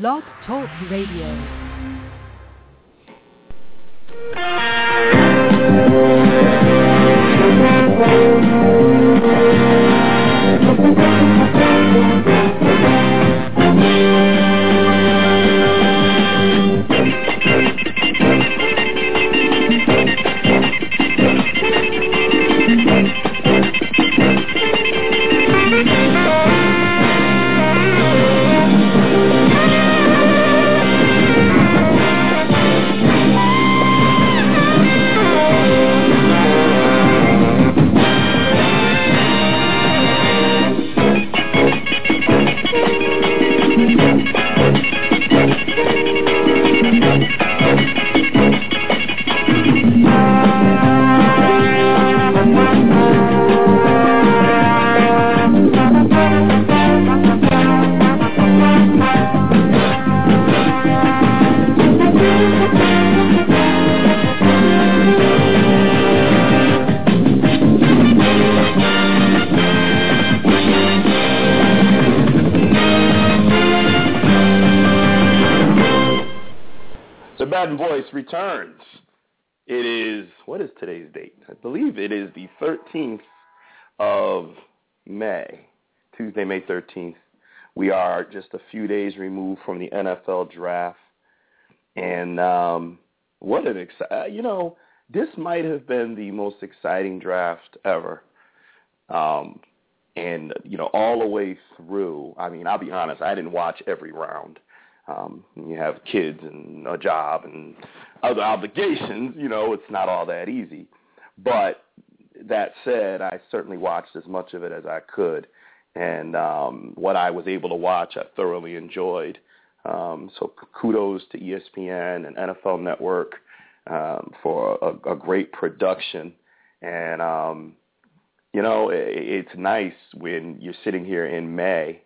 Blog Talk Radio. NFL draft. And um, what an exciting, uh, you know, this might have been the most exciting draft ever. Um, and, you know, all the way through, I mean, I'll be honest, I didn't watch every round um, you have kids and a job and other obligations, you know, it's not all that easy. But that said, I certainly watched as much of it as I could. And um, what I was able to watch, I thoroughly enjoyed. Um, so kudos to ESPN and NFL Network um, for a, a great production. And, um, you know, it, it's nice when you're sitting here in May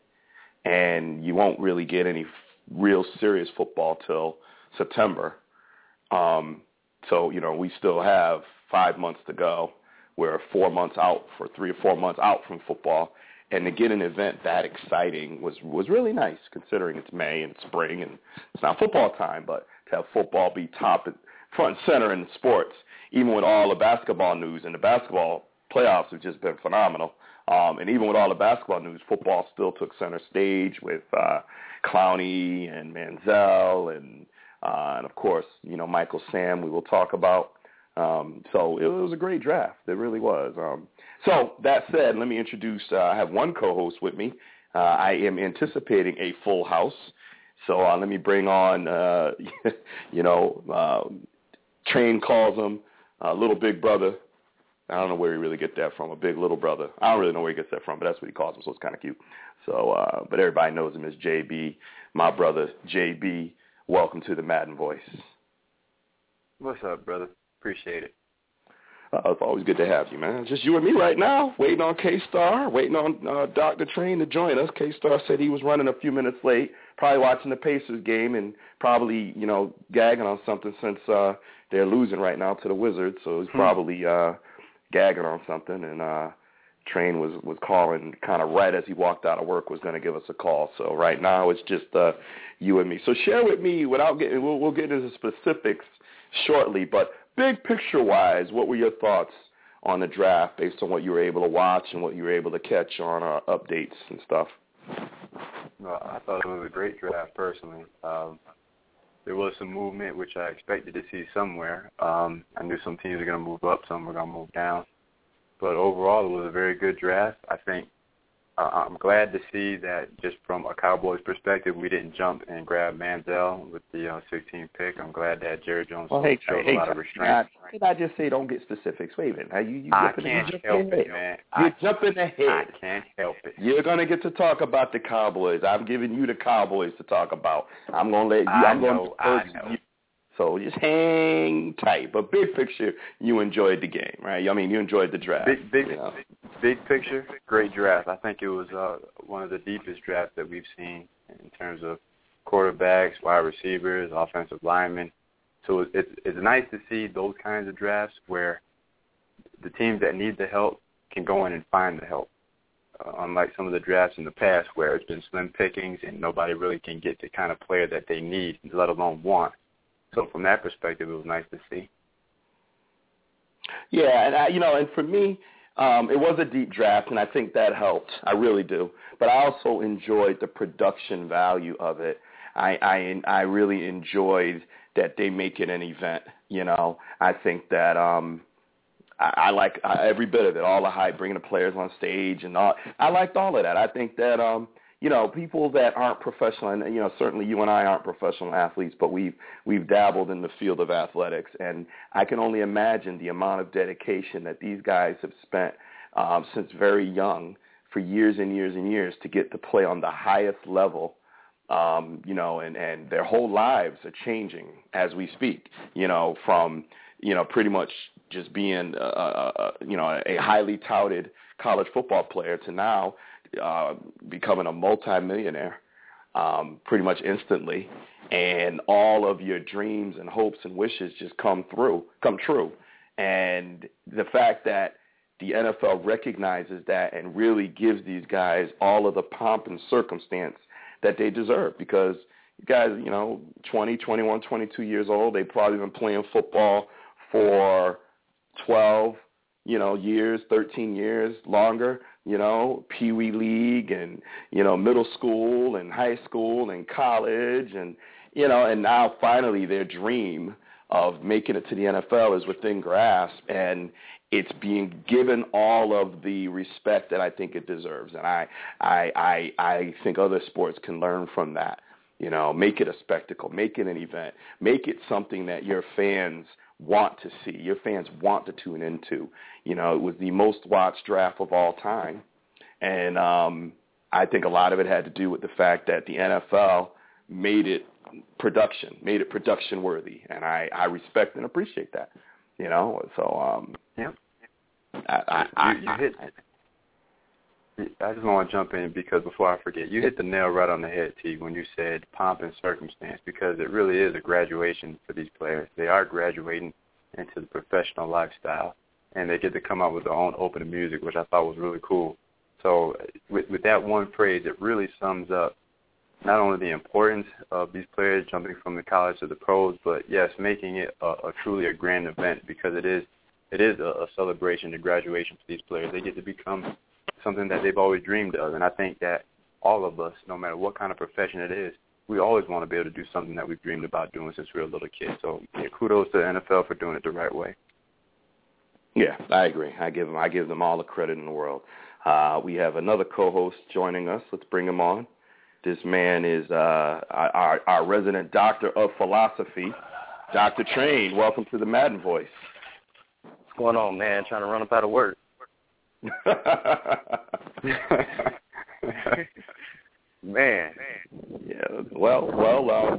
and you won't really get any real serious football till September. Um, so you know we still have five months to go. We're four months out for three or four months out from football, and to get an event that exciting was was really nice considering it's May and spring and it's not football time, but to have football be top front and center in sports, even with all the basketball news and the basketball playoffs have just been phenomenal. Um, and even with all the basketball news, football still took center stage with uh, Clowney and Manziel and uh, and of course you know Michael Sam we will talk about. Um, so it was a great draft. It really was. Um, so that said, let me introduce. Uh, I have one co-host with me. Uh, I am anticipating a full house. So uh, let me bring on, uh, you know, uh, Train calls him uh, little big brother. I don't know where he really get that from. A big little brother. I don't really know where he gets that from, but that's what he calls him. So it's kind of cute. So, uh, but everybody knows him as JB. My brother JB. Welcome to the Madden Voice. What's up, brother? Appreciate it. Uh, it's always good to have you, man. Just you and me right now, waiting on K-Star, waiting on uh, Dr. Train to join us. K-Star said he was running a few minutes late, probably watching the Pacers game and probably, you know, gagging on something since uh, they're losing right now to the Wizards. So he's hmm. probably uh, gagging on something. And uh, Train was was calling kind of right as he walked out of work was going to give us a call. So right now it's just uh, you and me. So share with me without getting we'll, we'll get into specifics shortly, but big picture wise, what were your thoughts on the draft based on what you were able to watch and what you were able to catch on our updates and stuff? Well, I thought it was a great draft personally. Um, there was some movement which I expected to see somewhere. Um, I knew some teams were going to move up, some were going to move down. But overall, it was a very good draft. I think uh, I'm glad to see that just from a Cowboys perspective, we didn't jump and grab Manziel with the uh, 16th pick. I'm glad that Jerry Jones well, hey, showed hey, a lot of restraint. Did I just say don't get specifics? Wait a minute. You, you I can't you help it, man. You're I, jumping ahead. I can't help it. You're gonna get to talk about the Cowboys. I'm giving you the Cowboys to talk about. I'm gonna let you. I am know, gonna. I know. You, so just hang tight. But big picture, you enjoyed the game, right? I mean, you enjoyed the draft. Big, big, you know? big picture, great draft. I think it was uh, one of the deepest drafts that we've seen in terms of quarterbacks, wide receivers, offensive linemen. So it's it's nice to see those kinds of drafts where the teams that need the help can go in and find the help. uh, unlike some of the drafts in the past where it's been slim pickings and nobody really can get the kind of player that they need, let alone want. So from that perspective, it was nice to see. Yeah, and I, you know, and for me, um, it was a deep draft, and I think that helped. I really do. But I also enjoyed the production value of it. I I, I really enjoyed that they make it an event. You know, I think that um, I, I like every bit of it, all the hype, bringing the players on stage, and all. I liked all of that. I think that um, you know, people that aren't professional, and you know, certainly you and I aren't professional athletes, but we've we've dabbled in the field of athletics, and I can only imagine the amount of dedication that these guys have spent um, since very young, for years and years and years, to get to play on the highest level. Um, you know, and and their whole lives are changing as we speak. You know, from you know pretty much just being a, a, you know a highly touted college football player to now uh, becoming a multimillionaire um, pretty much instantly, and all of your dreams and hopes and wishes just come through, come true. And the fact that the NFL recognizes that and really gives these guys all of the pomp and circumstance that they deserve because you guys, you know, 20, 21, 22 years old, they've probably been playing football for 12, you know, years, 13 years, longer you know, Pee Wee League and, you know, middle school and high school and college and, you know, and now finally their dream of making it to the NFL is within grasp and it's being given all of the respect that I think it deserves. And I, I, I, I think other sports can learn from that. You know, make it a spectacle, make it an event, make it something that your fans – want to see, your fans want to tune into. You know, it was the most watched draft of all time. And um, I think a lot of it had to do with the fact that the NFL made it production, made it production worthy. And I, I respect and appreciate that. You know, so um yeah. I, I, you, you hit I just want to jump in because before I forget, you hit the nail right on the head, T, when you said pomp and circumstance, because it really is a graduation for these players. They are graduating into the professional lifestyle, and they get to come out with their own opening music, which I thought was really cool. So with, with that one phrase, it really sums up not only the importance of these players jumping from the college to the pros, but yes, making it a, a truly a grand event because it is it is a, a celebration, a graduation for these players. They get to become something that they've always dreamed of. And I think that all of us, no matter what kind of profession it is, we always want to be able to do something that we've dreamed about doing since we were little kids. So yeah, kudos to the NFL for doing it the right way. Yeah, I agree. I give them I give them all the credit in the world. Uh, we have another co-host joining us. Let's bring him on. This man is uh, our, our resident doctor of philosophy, Dr. Train. Welcome to the Madden Voice. What's going on, man? Trying to run up out of work. Man. Yeah. Well, well, uh,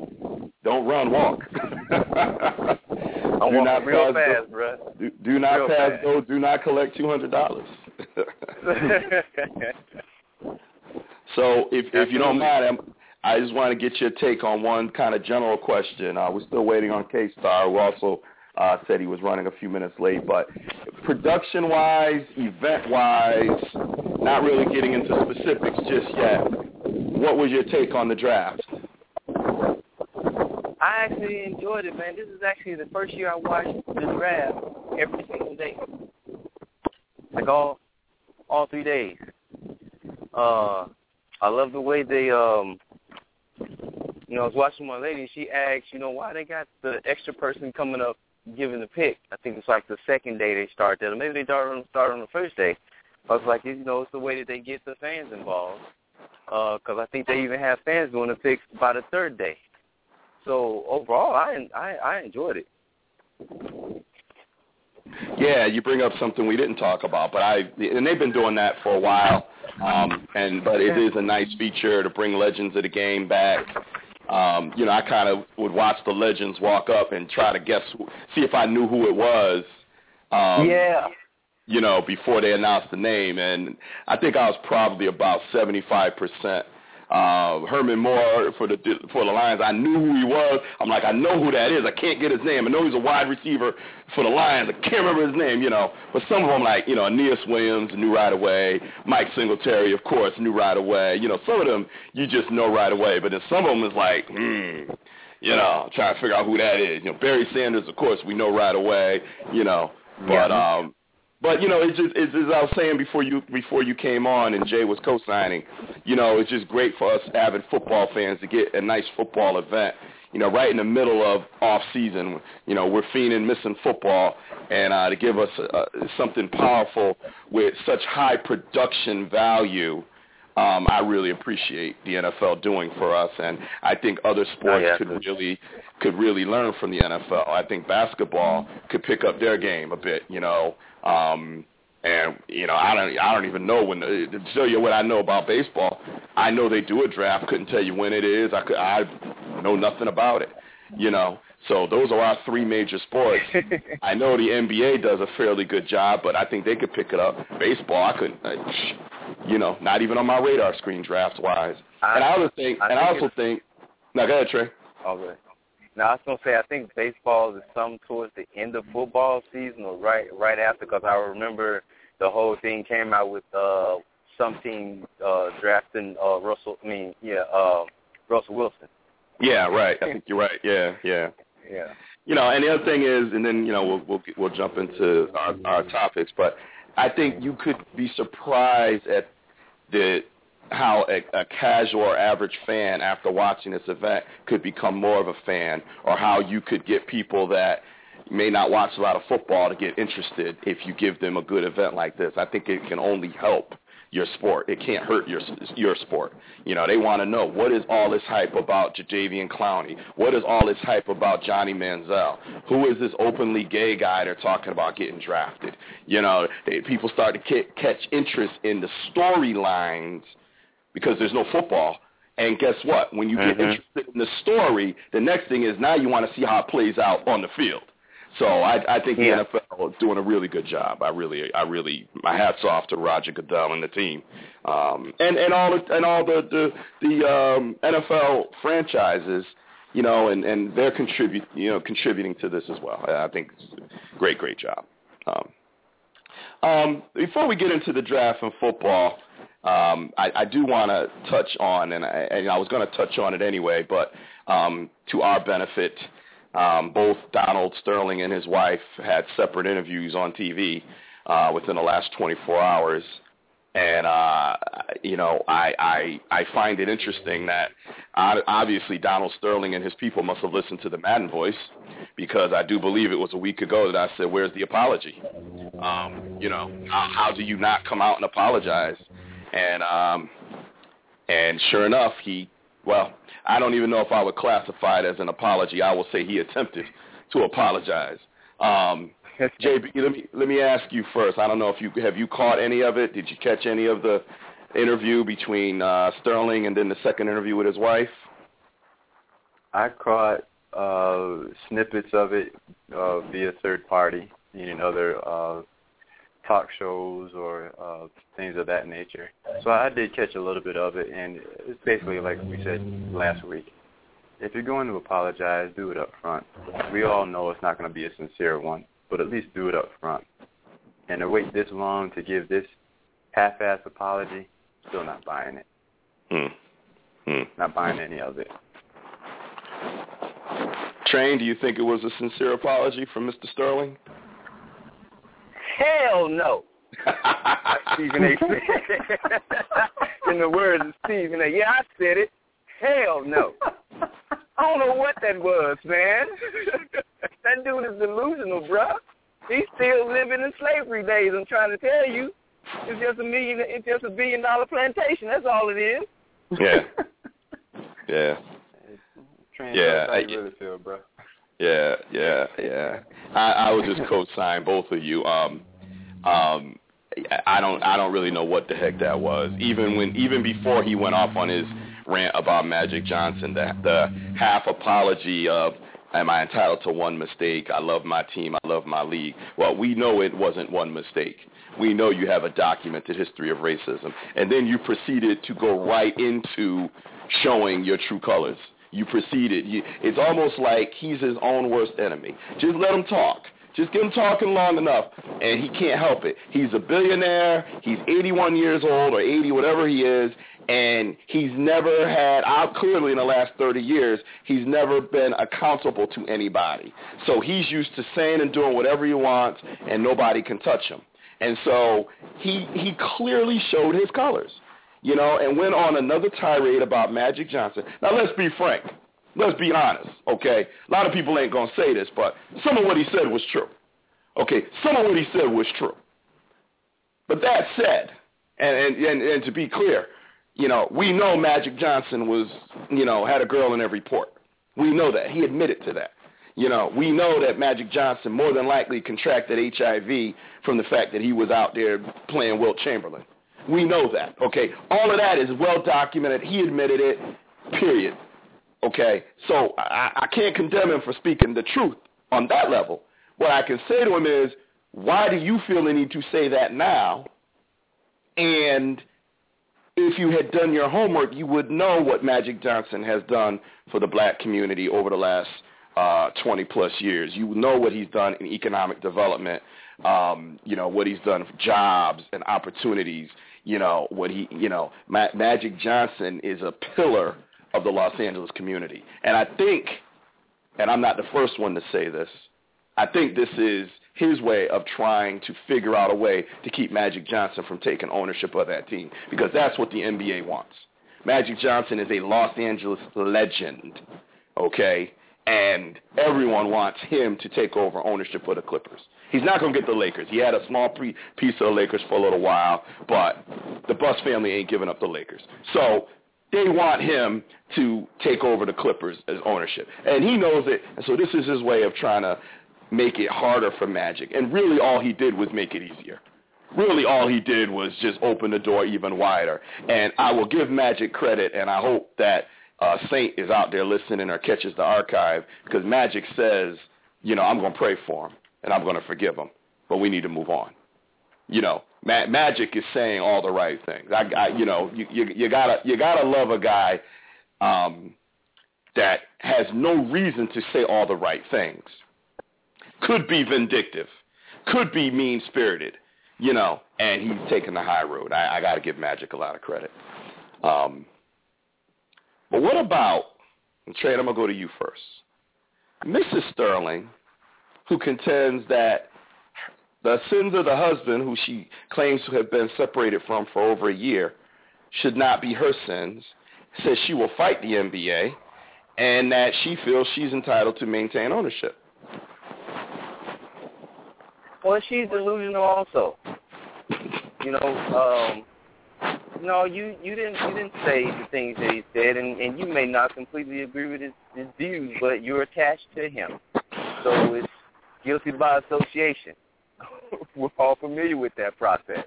don't run, walk. I'm do not real pass, fast, go, bro. Do, do not real pass fast. go. Do not collect two hundred dollars. so, if if you don't mind, I'm, I just want to get your take on one kind of general question. Uh, we're still waiting on K Star, who also uh, said he was running a few minutes late. But production-wise, event-wise, not really getting into specifics just yet. What was your take on the draft? I actually enjoyed it, man. This is actually the first year I watched the draft every single day, like all all three days. Uh, I love the way they um you know, I was watching my lady. She asked, you know, why they got the extra person coming up given the pick. I think it's like the second day they start that, or maybe they start on start on the first day. I was like, you know, it's the way that they get the fans involved. Because uh, I think they even have fans doing the picks by the third day. So overall, I I, I enjoyed it. Yeah, you bring up something we didn't talk about, but I and they've been doing that for a while. Um, and but it is a nice feature to bring legends of the game back um, you know, I kind of would watch the legends walk up and try to guess, see if I knew who it was. Um, yeah. You know, before they announced the name, and I think I was probably about seventy-five percent uh, Herman Moore for the for the Lions. I knew who he was. I'm like, I know who that is. I can't get his name. I know he's a wide receiver for the Lions. I can't remember his name, you know. But some of them, like you know, Aeneas Williams, knew right away. Mike Singletary, of course, knew right away. You know, some of them you just know right away. But then some of them is like, hmm. You know, trying to figure out who that is. You know, Barry Sanders, of course, we know right away. You know, but Yeah. um, but you know, it's just it's, as I was saying before you before you came on and Jay was co-signing. You know, it's just great for us avid football fans to get a nice football event. You know, right in the middle of off season. You know, we're fiending missing football, and uh, to give us uh, something powerful with such high production value. Um, I really appreciate the NFL doing for us, and I think other sports yeah. could really could really learn from the NFL. I think basketball could pick up their game a bit, you know. Um, and you know, I don't I don't even know when the, to tell you what I know about baseball. I know they do a draft. Couldn't tell you when it is. I could I know nothing about it, you know. So those are our three major sports. I know the NBA does a fairly good job, but I think they could pick it up. Baseball, I couldn't. Uh, you know, not even on my radar screen draft wise. I- and I also think, I and I also think. Now go ahead, Trey. Okay. Now I was gonna say I think baseball is some towards the end of football season or right right after because I remember the whole thing came out with uh some team uh drafting uh Russell I mean yeah uh Russell Wilson Yeah, right. I think you're right. Yeah, yeah. yeah You know, and the other thing is, and then you know we'll we'll, we'll jump into our, our topics, but I think you could be surprised at the how a, a casual or average fan after watching this event could become more of a fan, or how you could get people that may not watch a lot of football to get interested if you give them a good event like this. I think it can only help your sport. It can't hurt your your sport. You know, they want to know what is all this hype about Jadeveon Clowney? What is all this hype about Johnny Manziel? Who is this openly gay guy they're talking about getting drafted? You know, they, people start to ca- catch interest in the storylines because there's no football. And guess what? When you get Mhm. interested in the story, the next thing is now you want to see how it plays out on the field. So I, I think the NFL is doing a really good job. I really, I really, my hats off to Roger Goodell and the team, um, and and all the, and all the the, the um, NFL franchises, you know, and and they're contribute, you know, contributing to this as well. I I think it's a great, great job. Um, um, before we get into the draft and football, um, I, I do want to touch on, and I, and I was going to touch on it anyway, but um, to our benefit, um, both Donald Sterling and his wife had separate interviews on TV uh, within the last 24 hours. And uh, you know, I, I I find it interesting that obviously Donald Sterling and his people must have listened to the Madden voice because I do believe it was a week ago that I said, "Where's the apology?" Um, you know, how, how do you not come out and apologize? And um, and sure enough, he well, I don't even know if I would classify it as an apology. I will say he attempted to apologize. Um, JB, let me let me ask you first. I don't know if you have you caught any of it. Did you catch any of the interview between uh, Sterling and then the second interview with his wife? I caught uh, snippets of it uh, via third party, meaning other uh, talk shows or uh, things of that nature. So I did catch a little bit of it, and it's basically like we said last week. If you're going to apologize, do it up front. We all know it's not going to be a sincere one, but at least do it up front. And to wait this long to give this half-ass apology, still not buying it. Hmm. Hmm. Not buying any of it. Train, do you think it was a sincere apology from Mr. Sterling? Hell no Stephen A. said in the words of Stephen A. Yeah, I said it. Hell no. I don't know what that was, man. that dude is delusional, bruh. He's still living in slavery days. I'm trying to tell you, it's just a million. It's just a billion dollar plantation. That's all it is. Yeah. Yeah. Train, Yeah, how you I- really feel, bro? Yeah, yeah, yeah. I, I would just co-sign both of you. Um, um, I don't, I don't really know what the heck that was. Even when, even before he went off on his rant about Magic Johnson, the the half apology of, am I entitled to one mistake? I love my team. I love my league. Well, we know it wasn't one mistake. We know you have a documented history of racism. And then you proceeded to go right into showing your true colors. You proceeded. You, it's almost like he's his own worst enemy. Just let him talk. Just get him talking long enough, and he can't help it. He's a billionaire. He's 81 years old or 80, whatever he is, and he's never had, out clearly in the last 30 years, he's never been accountable to anybody. So he's used to saying and doing whatever he wants, and nobody can touch him. And so he he clearly showed his colors, you know, and went on another tirade about Magic Johnson. Now let's be frank. Let's be honest, okay? A lot of people ain't going to say this, but some of what he said was true. Okay, some of what he said was true. But that said, and, and, and, and to be clear, you know, we know Magic Johnson was, you know, had a girl in every port. We know that. He admitted to that. You know, we know that Magic Johnson more than likely contracted HIV from the fact that he was out there playing Wilt Chamberlain. We know that. Okay, all of that is well documented. He admitted it. Period. Okay, so I, I can't condemn him for speaking the truth on that level. What I can say to him is, why do you feel the need to say that now? And if you had done your homework, you would know what Magic Johnson has done for the black community over the last uh, 20 plus years. You know what he's done in economic development, um, you know, what he's done for jobs and opportunities, you know, what he, you know, Ma- Magic Johnson is a pillar of the Los Angeles community. And I think, and I'm not the first one to say this, I think this is his way of trying to figure out a way to keep Magic Johnson from taking ownership of that team because that's what the NBA wants. Magic Johnson is a Los Angeles legend, okay? And everyone wants him to take over ownership of the Clippers. He's not going to get the Lakers. He had a small pre- piece of the Lakers for a little while, but the Buss family ain't giving up the Lakers. So they want him to take over the Clippers as ownership. And he knows it, and so this is his way of trying to make it harder for Magic. And really all he did was make it easier. Really all he did was just open the door even wider. And I will give Magic credit, and I hope that uh, Saint is out there listening or catches the archive, because Magic says, you know, I'm going to pray for him, and I'm going to forgive him, but we need to move on. You know, Ma- Magic is saying all the right things. I, I you know, you, you, you gotta you gotta love a guy um, that has no reason to say all the right things could be vindictive, could be mean-spirited, you know, and he's taking the high road. I, I got to give Magic a lot of credit. Um, but what about, Trey, I'm going to go to you first. Mrs. Sterling, who contends that the sins of the husband, who she claims to have been separated from for over a year, should not be her sins, says she will fight the NBA and that she feels she's entitled to maintain ownership. Well, she's delusional also. You know, um, no, you you didn't you didn't say the things that he said, and and you may not completely agree with his, his views, but you're attached to him, so it's guilty by association. We're all familiar with that process,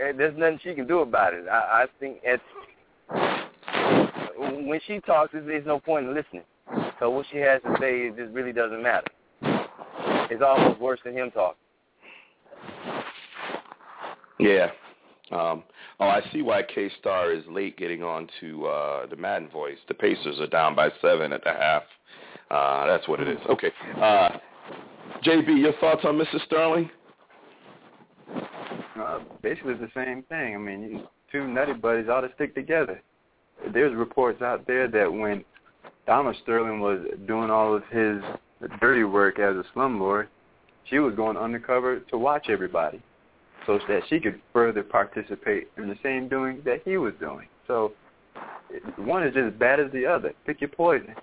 and there's nothing she can do about it. I, I think it's when she talks, there's no point in listening. So what she has to say, it just really doesn't matter. It's almost worse than him talking. Yeah. Um, oh, I see why K-Star is late getting on to uh, the Madden voice. The Pacers are down by seven at the half. Uh, that's what it is. Okay. Uh, JB, your thoughts on Mrs. Sterling? Uh, basically the same thing. I mean, two nutty buddies ought to stick together. There's reports out there that when Donald Sterling was doing all of his dirty work as a slumlord, she was going undercover to watch everybody so that she could further participate in the same doing that he was doing. So one is just as bad as the other. Pick your poison.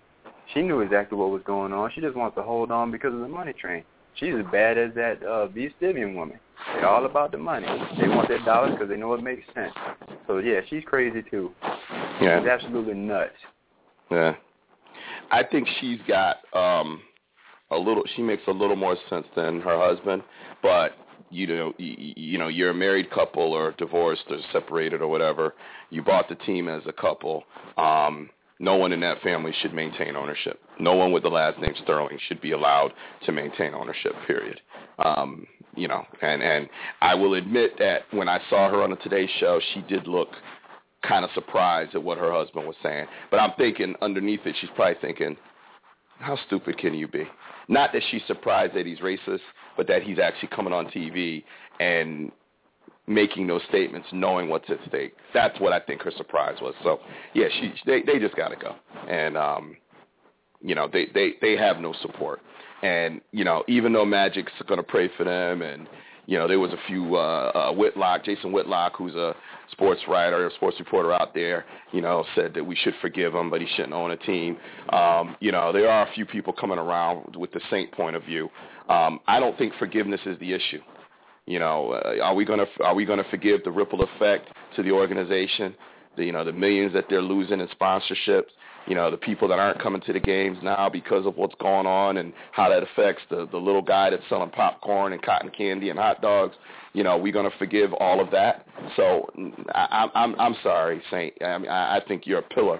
She knew exactly what was going on. She just wants to hold on because of the money train. She's as bad as that uh, V. Stiviano woman. They're all about the money. They want their dollars because they know it makes sense. So yeah, she's crazy too. Yeah. She's absolutely nuts. Yeah. I think she's got um a little she makes a little more sense than her husband, but you know you, you know you're a married couple or divorced or separated or whatever. You bought the team as a couple. Um no one in that family should maintain ownership. No one with the last name Sterling should be allowed to maintain ownership. Period. Um, you know, and and I will admit that when I saw her on the Today Show, she did look kind of surprised at what her husband was saying. But I'm thinking underneath it, she's probably thinking, how stupid can you be? Not that she's surprised that he's racist, but that he's actually coming on TV and making those statements, knowing what's at stake. That's what I think her surprise was. So, yeah, she they they just got to go, and um, you know they they they have no support. And you know, even though Magic's going to pray for them, and you know, there was a few uh, uh, Whitlock, Jason Whitlock, who's a sports writer, a sports reporter out there, you know, said that we should forgive him, but he shouldn't own a team. Um, you know, there are a few people coming around with the Saint point of view. Um, I don't think forgiveness is the issue. You know, uh, are we to are we to forgive the ripple effect to the organization? The, you know, the millions that they're losing in sponsorships. You know, the people that aren't coming to the games now because of what's going on and how that affects the the little guy that's selling popcorn and cotton candy and hot dogs. You know, going to forgive all of that. So I, I'm I'm sorry, Saint. I mean, I think you're a pillar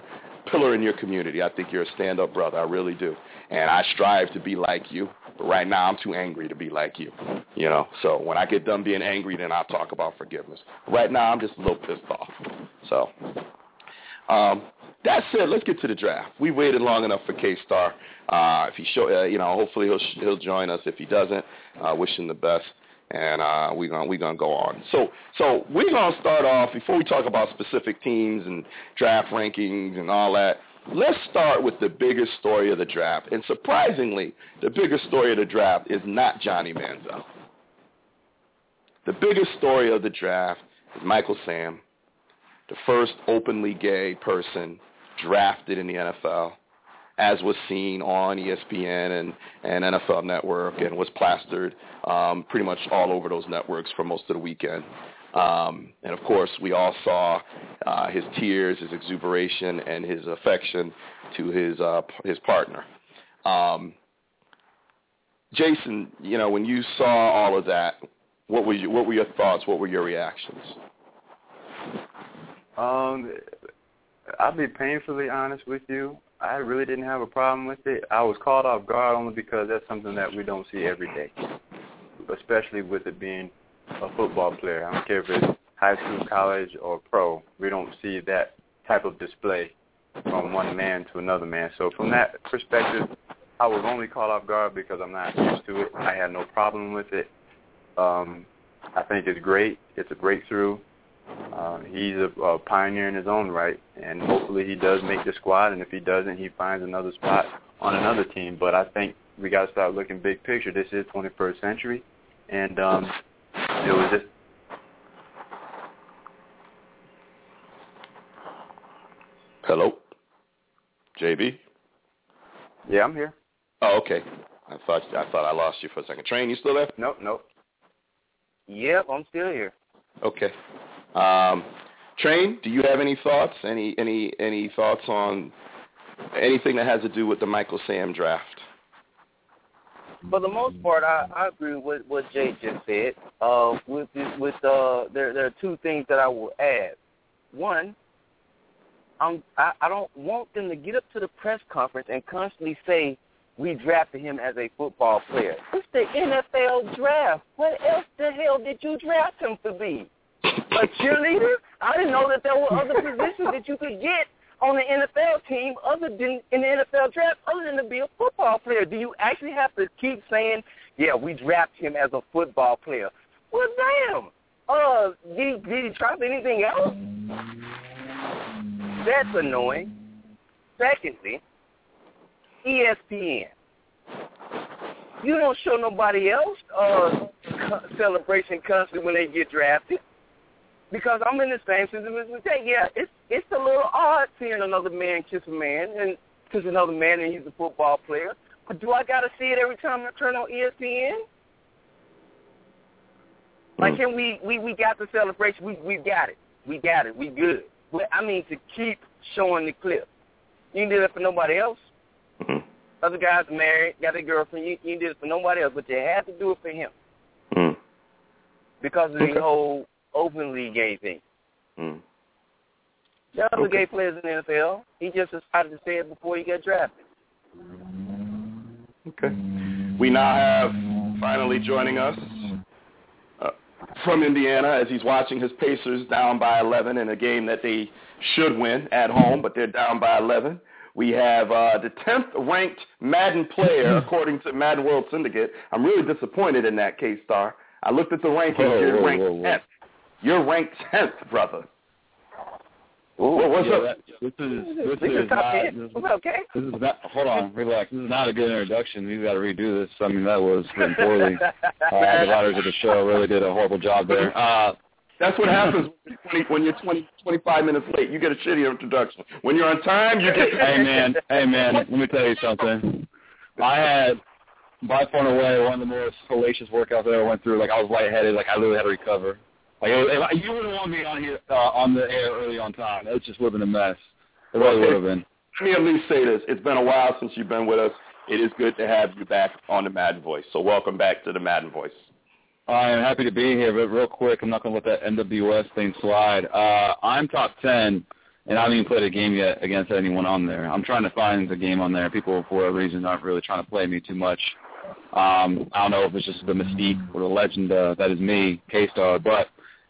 pillar in your community. I think you're a stand-up brother. I really do. And I strive to be like you. But right now, I'm too angry to be like you. You know, so when I get done being angry, then I'll talk about forgiveness. Right now, I'm just a little pissed off. So um, that said, let's get to the draft. We waited long enough for K Star. Uh, if he show, uh, you know, hopefully he'll he'll join us. If he doesn't, uh, wish him the best. And uh, we're gonna we're gonna go on. So so we're gonna start off before we talk about specific teams and draft rankings and all that. Let's start with the biggest story of the draft. And surprisingly, the biggest story of the draft is not Johnny Manziel. The biggest story of the draft is Michael Sam, the first openly gay person drafted in the NFL, as was seen on ESPN and, and NFL Network and was plastered um, pretty much all over those networks for most of the weekend. Um, and of course, we all saw uh, his tears, his exuberation, and his affection to his uh, his partner. Um, Jason, you know, when you saw all of that, what were you, what were your thoughts? What were your reactions? Um, I'll be painfully honest with you. I really didn't have a problem with it. I was caught off guard only because that's something that we don't see every day, especially with it being a football player. I don't care if it's high school, college, or pro. We don't see that type of display from one man to another man. So from that perspective, I was only caught off guard because I'm not used to it. I had no problem with it. Um, I think it's great. It's a breakthrough. Uh, he's a, a pioneer in his own right, and hopefully he does make the squad. And if he doesn't, he finds another spot on another team. But I think we got to start looking big picture. This is 21st century, and um, it was just Hello, JB. Yeah, I'm here. Oh, okay. I thought I thought I lost you for a second. Train, you still there? Nope, nope. Yep, I'm still here. Okay. Um, Train, do you have any thoughts? Any any any thoughts on anything that has to do with the Michael Sam draft? For the most part, I, I agree with what Jay just said. Uh, with with uh, there there are two things that I will add. One, I'm, I I don't want them to get up to the press conference and constantly say we drafted him as a football player. It's the NFL draft. What else the hell did you draft him to be? A cheerleader? I didn't know that there were other positions that you could get on the NFL team other than in the NFL draft other than to be a football player? Do you actually have to keep saying, yeah, we draft him as a football player? Well, damn. Uh, did did he try anything else? That's annoying. Secondly, ESPN. You don't show nobody else uh, celebration constantly when they get drafted because I'm in the same situation as Jay. Yeah, it's it's a little odd seeing another man kiss a man and kiss another man and he's a football player. But do I got to see it every time I turn on ESPN? Like, Hmm. can we we we got the celebration? We we got it. We got it. We good. But I mean to keep showing the clip. You can do that for nobody else. Mhm. Other guys married, got a girlfriend. You, you can do it for nobody else, but you have to do it for him Mm. because of Okay. the whole openly gay thing. Mm. There are other Okay. gay players in the NFL. He just decided to say it before he got drafted. Okay. We now have finally joining us uh, from Indiana as he's watching his Pacers down by 11 in a game that they should win at home, but they're down by 11. We have uh, the 10th ranked Madden player according to Madden World Syndicate. I'm really disappointed in that case, Star. I looked at the rankings. Whoa, You're whoa, ranked whoa, whoa. 10th. You're ranked 10th, brother. Ooh, What- what's yeah, up? that- this is this This is is top not, ten. this, What's up, this is not. Hold on, relax. This is not a good introduction. We've got to redo this. I mean, that was written poorly. Uh, the writers of the show really did a horrible job there. Uh, That's what happens when you're 20, when you're 20, 25 minutes late. You get a shitty introduction. When you're on time, you get. hey man, hey man, let me tell you something. I had by far and away one of the most hellacious workouts I ever went through. Like I was lightheaded, like I literally had to recover. Like it was, if I, you wouldn't want me on here uh, on the air early on time. It just would have been a mess. It really would have been. Let me at least say this. It's been a while since you've been with us. It is good to have you back on the Madden Voice. So welcome back to the Madden Voice. I am happy to be here, but real quick, I'm not going to let that NWS thing slide. Uh, I'm top 10, and I haven't even played a game yet against anyone on there. I'm trying to find a game on there. People, for whatever reason, aren't really trying to play me too much. Um, I don't know if it's just the mystique or the legend uh, that is me, K-Star, but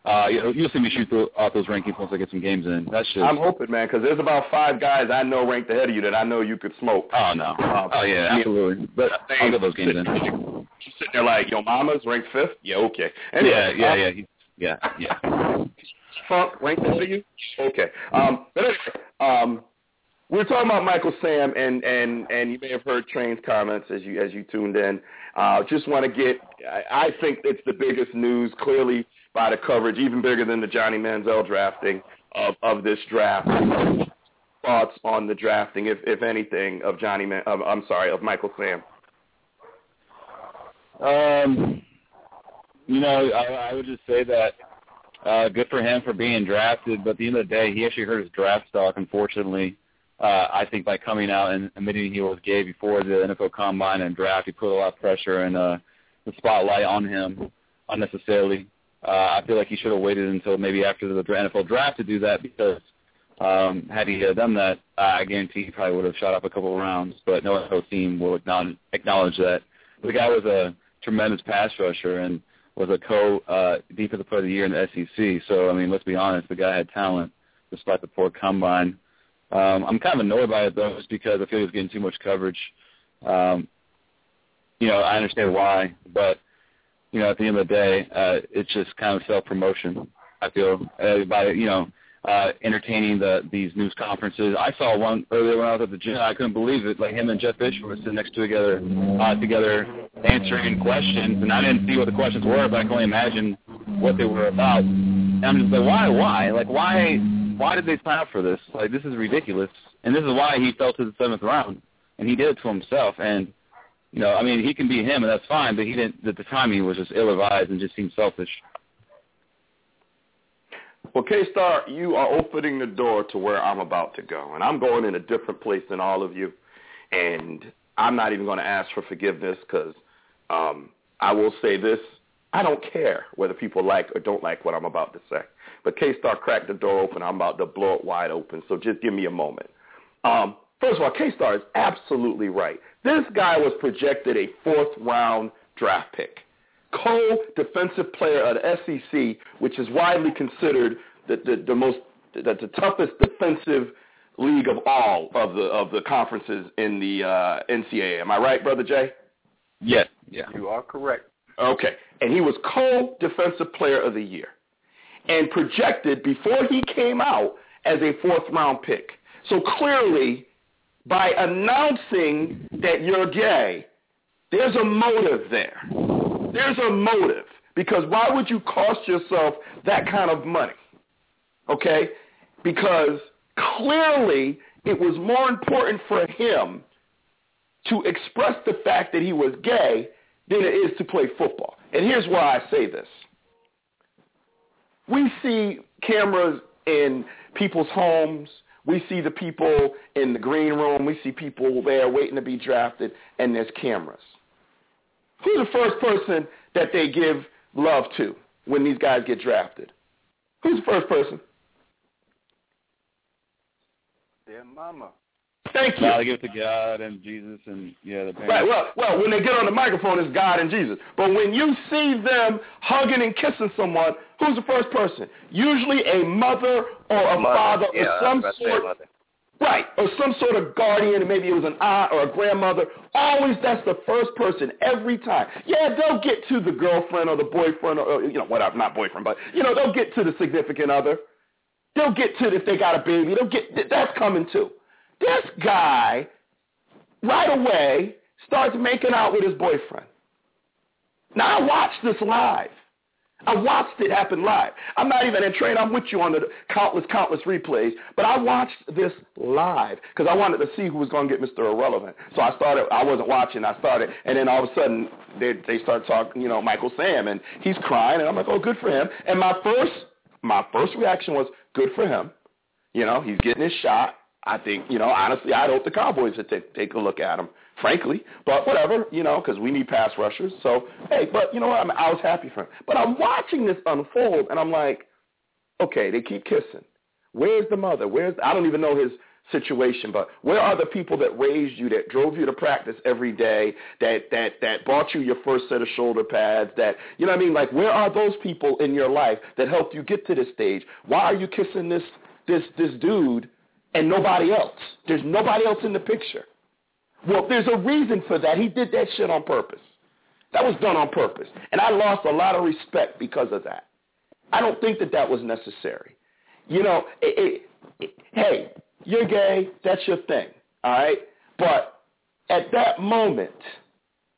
uh, you- you'll see me shoot through, out those rankings once I get some games in. That's just... I'm hoping, man, because there's about five guys I know ranked ahead of you that I know you could smoke. Oh, no. Oh, yeah, absolutely. But I'll get those games in. You sitting there like, yo, mama's ranked fifth? Yeah, okay. Anyway, Yeah, yeah, um, yeah. Yeah, yeah. Funk ranked ahead of you? Okay. Um, but anyway, um, we were talking about Michael Sam, and and and you may have heard Train's comments as you as you tuned in. Uh, just want to get, I, I think it's the biggest news, clearly by the coverage, even bigger than the Johnny Manziel drafting of of this draft. Thoughts on the drafting, if if anything, of Johnny Man? Of, I'm sorry, of Michael Sam. Um, you know, I, I would just say that uh, good for him for being drafted, but at the end of the day, he actually hurt his draft stock, unfortunately. Uh, I think by coming out and admitting he was gay before the NFL Combine and draft, he put a lot of pressure and uh, the spotlight on him unnecessarily. Uh, I feel like he should have waited until maybe after the NFL draft to do that because um, had he uh, done that, I guarantee he probably would have shot up a couple of rounds. But no NFL team will acknowledge, that. The guy was a tremendous pass rusher and was a co uh, defensive player of the year in the SEC. So I mean, let's be honest, the guy had talent despite the poor combine. Um, I'm kind of annoyed by it though, just because I feel he's getting too much coverage. Um, you know, I understand why, but you know, at the end of the day, uh, it's just kind of self promotion. I feel uh, by you know uh, entertaining the these news conferences. I saw one earlier when I was at the gym. I couldn't believe it. Like him and Jeff Fisher were sitting next to together, uh, together answering questions, and I didn't see what the questions were, but I can only imagine what they were about. And I'm just like, why, why, like, why, why did they sign up for this? Like, this is ridiculous. And this is why he fell to the seventh round, and he did it to himself. And you know, I mean, he can be him, and that's fine, but he didn't. At the time, he was just ill-advised and just seemed selfish. Well, K-Star, you are opening the door to where I'm about to go, and I'm going in a different place than all of you, and I'm not even going to ask for forgiveness because um, I will say this. I don't care whether people like or don't like what I'm about to say. But K-Star cracked the door open. I'm about to blow it wide open, so just give me a moment. Um, first of all, K-Star is absolutely right. This guy was projected a fourth-round draft pick co-defensive player of the SEC, which is widely considered the, the, the most the, the toughest defensive league of all of the of the conferences in the uh, NCAA. Am I right, brother Jay? Yes. yeah. You are correct. Okay, and he was co-defensive player of the year, and projected before he came out as a fourth round pick. So clearly, by announcing that you're gay, there's a motive there. There's a motive because why would you cost yourself that kind of money? Okay? Because clearly it was more important for him to express the fact that he was gay than it is to play football. And here's why I say this. We see cameras in people's homes. We see the people in the green room. We see people there waiting to be drafted, and there's cameras. Who's the first person that they give love to when these guys get drafted? Who's the first person? Yeah, mama. Thank you. No, they give it to God and Jesus and yeah, the parents. Right. Well, well, when they get on the microphone, it's God and Jesus. But when you see them hugging and kissing someone, who's the first person? Usually a mother or a Mother. father yeah, or some was about to say sort. mother. Right, or some sort of guardian, and maybe it was an aunt or a grandmother. Always, that's the first person every time. Yeah, they'll get to the girlfriend or the boyfriend, or, or you know, whatever, not boyfriend, but you know, they'll get to the significant other. They'll get to it if they got a baby. They'll get that's coming too. This guy, right away, starts making out with his boyfriend. Now I watched this live. I watched it happen live. I'm not even in train. I'm with you on the countless, countless replays. But I watched this live because I wanted to see who was going to get Mr. Irrelevant. So I started. I wasn't watching. I started, and then all of a sudden they they start talking. You know, Michael Sam, and he's crying, and I'm like, oh, good for him. And my first my first reaction was good for him. You know, he's getting his shot. I think, you know, honestly, I'd hope the Cowboys would take, take a look at him, frankly. But whatever, you know, because we need pass rushers. So, hey, but you know what? I'm, I was happy for him. But I'm watching this unfold, and I'm like, okay, they keep kissing. Where's the mother? Where's I don't even know his situation, but where are the people that raised you, that drove you to practice every day, that that that bought you your first set of shoulder pads, that you know what I mean? Like where are those people in your life that helped you get to this stage? Why are you kissing this this this dude and nobody else? There's nobody else in the picture. Well, there's a reason for that. He did that shit on purpose. That was done on purpose. And I lost a lot of respect because of that. I don't think that that was necessary. You know, it, it, it, hey, you're gay, that's your thing, all right? But at that moment,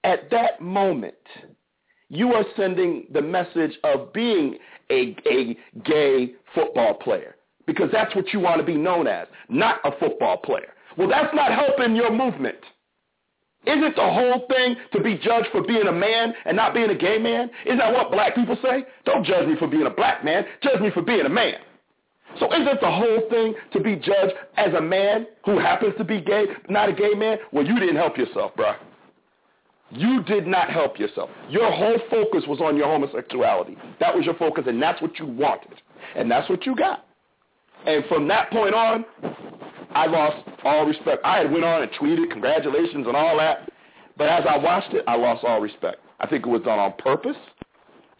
at that moment, you are sending the message of being a, a gay football player because that's what you want to be known as, not a football player. Well, that's not helping your movement. Isn't the whole thing to be judged for being a man and not being a gay man? Isn't that what black people say? Don't judge me for being a black man. Judge me for being a man. So isn't the whole thing to be judged as a man who happens to be gay, not a gay man? Well, you didn't help yourself, bruh. You did not help yourself. Your whole focus was on your homosexuality. That was your focus, and that's what you wanted. And that's what you got. And from that point on, I lost all respect. I had went on and tweeted congratulations and all that. But as I watched it, I lost all respect. I think it was done on purpose.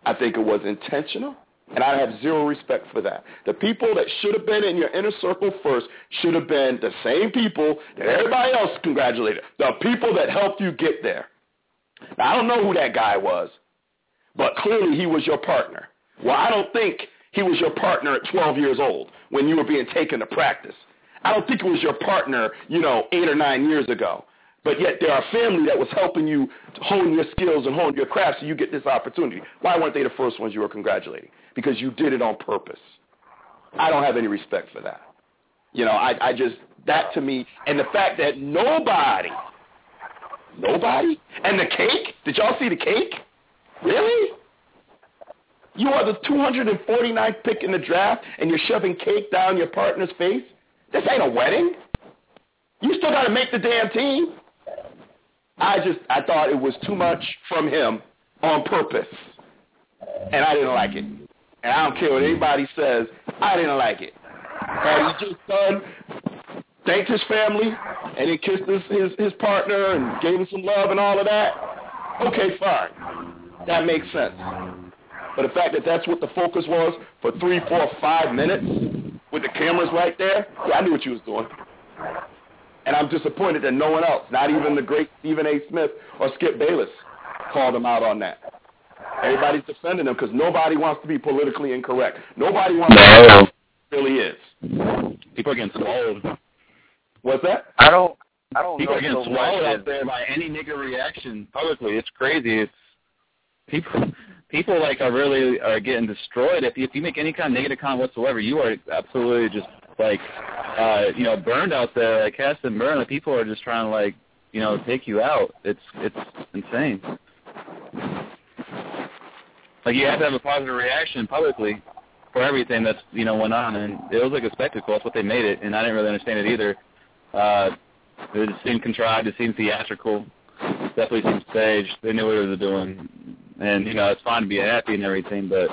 I think it was intentional. And I have zero respect for that. The people that should have been in your inner circle first should have been the same people that everybody else congratulated. The people that helped you get there. Now, I don't know who that guy was, but clearly he was your partner. Well, I don't think he was your partner at 12 years old when you were being taken to practice. I don't think it was your partner, you know, eight or nine years ago. But yet there are family that was helping you hone your skills and hone your craft so you get this opportunity. Why weren't they the first ones you were congratulating? Because you did it on purpose. I don't have any respect for that. You know, I, I just, that to me, and the fact that nobody, nobody, and the cake, did y'all see the cake? Really? You are the 249th pick in the draft and you're shoving cake down your partner's face? This ain't a wedding. You still got to make the damn team. I just, I thought it was too much from him on purpose. And I didn't like it. And I don't care what anybody says, I didn't like it. And he just done, thanked his family, and he kissed his, his, his partner and gave him some love and all of that. Okay, fine. That makes sense. But the fact that that's what the focus was for three, four, five minutes with the cameras right there, yeah, I knew what you was doing. And I'm disappointed that no one else, not even the great Stephen A. Smith or Skip Bayless, called him out on that. Everybody's defending him because nobody wants to be politically incorrect. Nobody wants to be who really is. People are getting swallowed. What's that? I don't. I don't People know are getting so swallowed out there by any nigga reaction publicly. It's crazy. It's people. People like are really are getting destroyed. If if you make any kind of negative comment whatsoever, you are absolutely just like uh, you know burned out there, like cast and burned. Like, people are just trying to like you know take you out. It's it's insane. Like you have to have a positive reaction publicly for everything that's you know went on, and it was like a spectacle. That's what they made it, and I didn't really understand it either. Uh, it seemed contrived. It seemed theatrical. Definitely seemed staged. They knew what they were doing, and you know it's fine to be happy and everything, but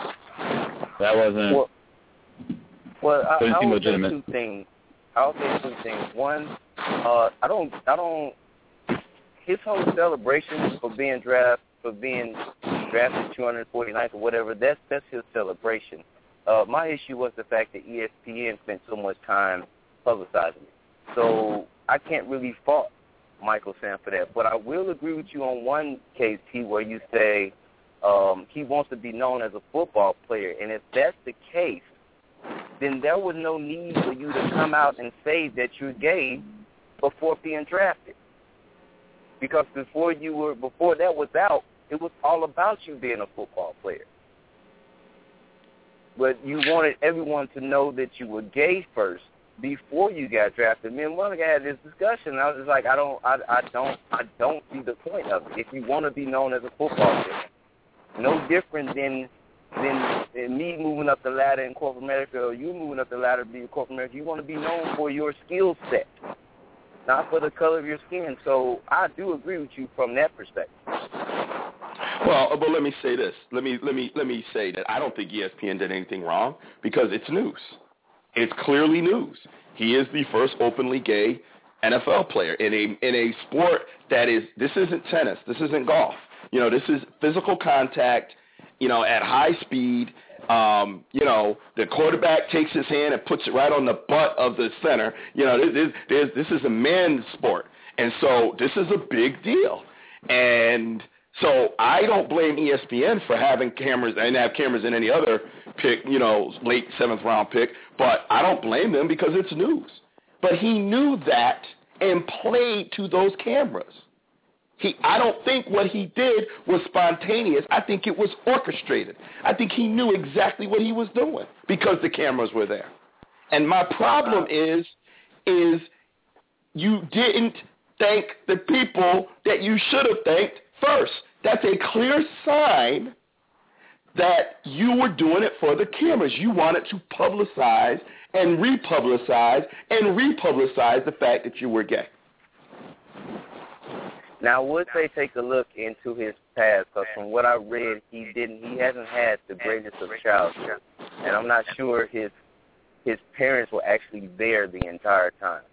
that wasn't. Well, well, I, I would say two things. I'll say two things. One, uh, I don't, I don't. His whole celebration for being draft, for being drafted 249th or whatever, that's that's his celebration. Uh, my issue was the fact that ESPN spent so much time publicizing it. So I can't really fault Michael Sam for that. But I will agree with you on one case, T, where you say um, he wants to be known as a football player. And if that's the case, then there was no need for you to come out and say that you're gay before being drafted. Because before you were before that was out, it was all about you being a football player. But you wanted everyone to know that you were gay first before you got drafted. Me and Monica had this discussion. I was just like, I don't, I, I don't, I don't see the point of it. If you want to be known as a football player, no different than than, me moving up the ladder in corporate America or you moving up the ladder to be in corporate America. You want to be known for your skill set, not for the color of your skin. So I do agree with you from that perspective. Well, uh, but let me say this. Let me let me let me say that I don't think ESPN did anything wrong because it's news. It's clearly news. He is the first openly gay NFL player in a in a sport that is this isn't tennis, this isn't golf. You know, this is physical contact, you know, at high speed. Um, you know, the quarterback takes his hand and puts it right on the butt of the center. You know, this, this, this is a man's sport. And so this is a big deal. And so I don't blame ESPN for having cameras and have cameras in any other pick, you know, late seventh round pick, but I don't blame them because it's news. But he knew that and played to those cameras. He, I don't think what he did was spontaneous. I think it was orchestrated. I think he knew exactly what he was doing because the cameras were there. And my problem is, is you didn't thank the people that you should have thanked first. That's a clear sign that you were doing it for the cameras. You wanted to publicize and republicize and republicize the fact that you were gay. Now, would they take a look into his past? Because from what I read, he didn't. He hasn't had the greatest of childhood, and I'm not sure his his parents were actually there the entire time.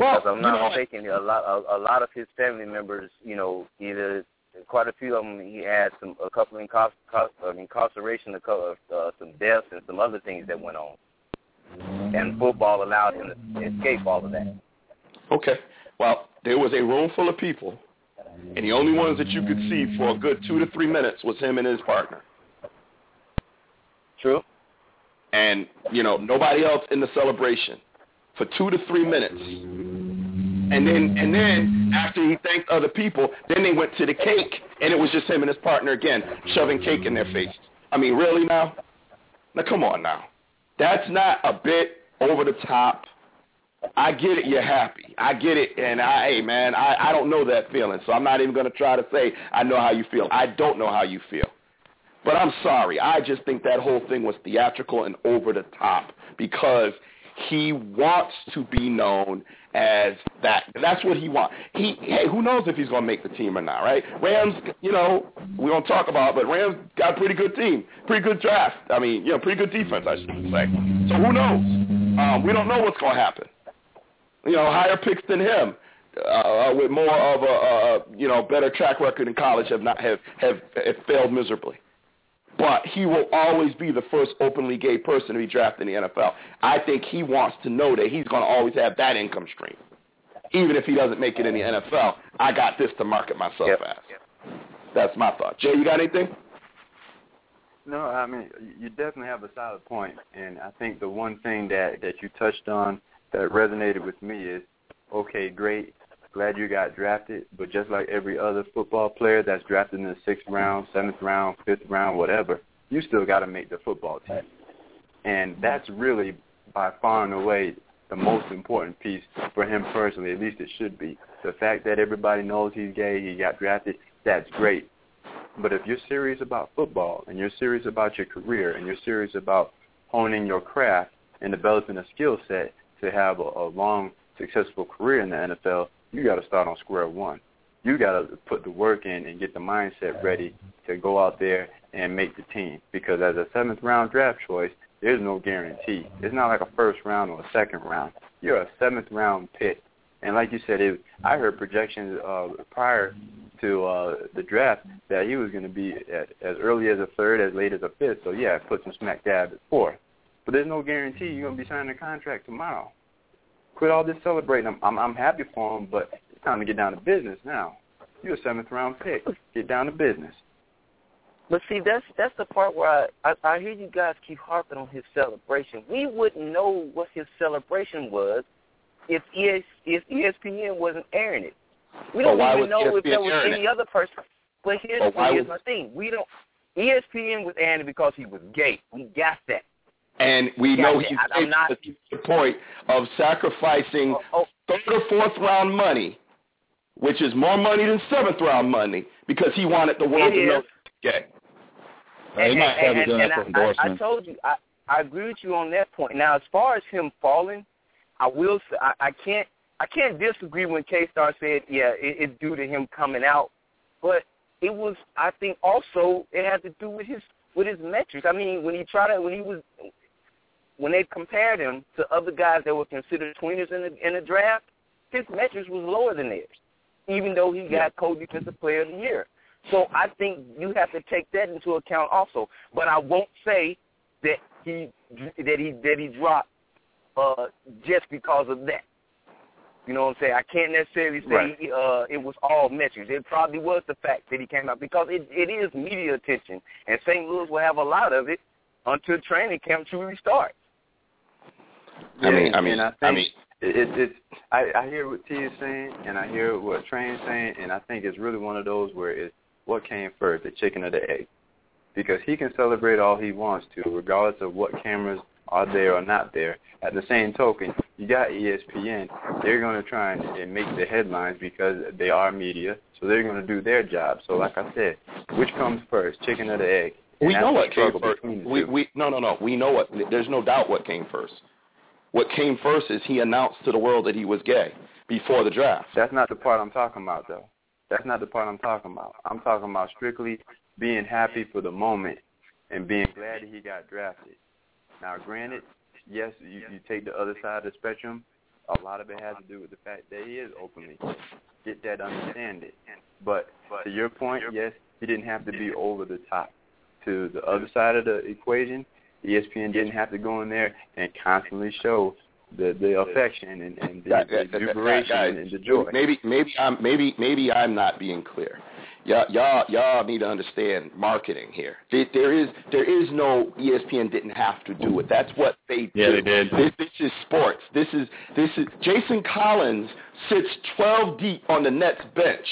Well, I'm not mistaken, a lot a, a lot of his family members, you know, either quite a few of them he had some a couple of I incarceration, a couple of uh, some deaths and some other things that went on, and football allowed him to escape all of that. Okay, well, there was a room full of people, and the only ones that you could see for a good two to three minutes was him and his partner. True. And you know nobody else in the celebration for two to three minutes. And then and then after he thanked other people, then they went to the cake and it was just him and his partner again, shoving cake in their face. I mean, really now? Now come on now. That's not a bit over the top. I get it, you're happy. I get it, and I, hey man, I, I don't know that feeling, so I'm not even going to try to say I know how you feel. I don't know how you feel. But I'm sorry. I just think that whole thing was theatrical and over the top because he wants to be known as that. That's what he wants. He, hey, who knows if he's going to make the team or not, right? Rams, you know, we don't talk about, but Rams got a pretty good team, pretty good draft. I mean, you know, pretty good defense, I should say. So who knows? Um, we don't know what's going to happen. You know, higher picks than him. Uh, with more of a, a you know better track record in college have not have have, have failed miserably but he will always be the first openly gay person to be drafted in the NFL. I think he wants to know that he's going to always have that income stream. Even if he doesn't make it in the NFL, I got this to market myself yep. as. That's my thought. Jay, you got anything? No, I mean you definitely have a solid point, and I think the one thing that that you touched on that resonated with me is, okay, great, glad you got drafted, but just like every other football player that's drafted in the sixth round, seventh round, fifth round, whatever, you still got to make the football team. And that's really by far and away the most important piece for him personally, at least it should be. The fact that everybody knows he's gay, he got drafted, that's great. But if you're serious about football and you're serious about your career and you're serious about honing your craft and developing a skill set to have a, a long, successful career in the NFL, you got to start on square one. You got to put the work in and get the mindset ready to go out there and make the team. Because as a seventh round draft choice, there's no guarantee. It's not like a first round or a second round. You're a seventh round pick, and like you said, it, I heard projections uh, prior to uh, the draft that he was going to be at, as early as a third, as late as a fifth. So yeah, puts him smack dab at fourth. But there's no guarantee you're going to be signing a contract tomorrow. Quit all this celebrating. I'm, I'm, I'm happy for him, but it's time to get down to business now. You're a seventh round pick. Get down to business. But see, that's that's the part where I, I I hear you guys keep harping on his celebration. We wouldn't know what his celebration was if ES, if ESPN wasn't airing it. We don't even know ESPN if there was any it? other person. But here's, But here's was- my thing: we don't. ESPN was airing it because he was gay. We got that. And we Yeah, know he's I- I'm not- to the point of sacrificing Oh, oh, third or fourth round money, which is more money than seventh round money, because he wanted the world It to know is. he's gay. He might have been doing and that for I, I, I told you, I, I agree with you on that point. Now, as far as him falling, I will. Say, I, I can't. I can't disagree when K Star said, yeah, it, it's due to him coming out, but it was. I think also it had to do with his with his metrics. I mean, when he tried to, when he was, when they compared him to other guys that were considered tweeners in the in the draft, his metrics was lower than theirs, even though he got co-defensive player of the year. So I think you have to take that into account also. But I won't say that he that he that he dropped uh, just because of that. You know what I'm saying? I can't necessarily say Right. uh, it was all metrics. It probably was the fact that he came out because it, it is media attention, and St. Louis will have a lot of it until training camp truly starts. I mean, I mean, I I mean, it, it, it's. I, I hear what T is saying, and I hear what Trey is saying, and I think it's really one of those where it's what came first, the chicken or the egg, because he can celebrate all he wants to, regardless of what cameras are there or not there. At the same token, you got ESPN. They're going to try and, and make the headlines because they are media, so they're going to do their job. So, like I said, which comes first, chicken or the egg? And we that's know what came first. We, we, no, no, no. We know what. There's no doubt what came first. What came first is he announced to the world that he was gay before the draft. That's not the part I'm talking about, though. That's not the part I'm talking about. I'm talking about strictly being happy for the moment and being glad that he got drafted. Now, granted, yes, you, you take the other side of the spectrum. A lot of it has to do with the fact that he is openly. Get that, understand it. But to your point, yes, he didn't have to be over the top. To the other side of the equation, ESPN didn't have to go in there and constantly show the the affection and, and the, Guys, the guys, jubilation guys, and the joy. Maybe, maybe I'm, maybe, maybe I'm not being clear. Y'all, y'all, y'all need to understand marketing here. There, there is, there is no ESPN didn't have to do it. That's what they Yeah, do. they did. This, this is sports. This is, this is. Jason Collins sits 12 deep on the Nets bench,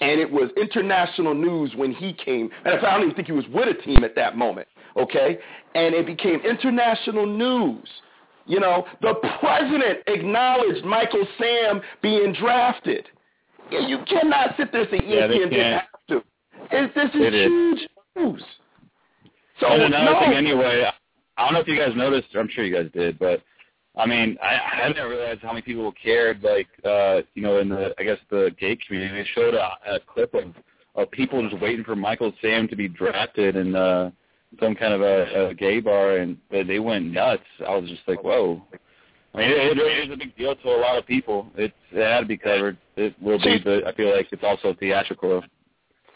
and it was international news when he came. And I don't even think he was with a team at that moment. Okay, and it became international news. You know, the president acknowledged Michael Sam being drafted. You cannot sit there and say Yeah, they didn't can't. have to. It, this is did. huge news. So and another no, thing, anyway, I don't know if you guys noticed. Or I'm sure you guys did, but I mean, I, I didn't realize how many people cared. Like, uh, you know, in the I guess the gay community, they showed a, a clip of of people just waiting for Michael Sam to be drafted in uh, some kind of a, a gay bar, and they they went nuts. I was just like, whoa. I mean, it, it is a big deal to a lot of people. It's, it had to be covered. It will be, but I feel like it's also theatrical.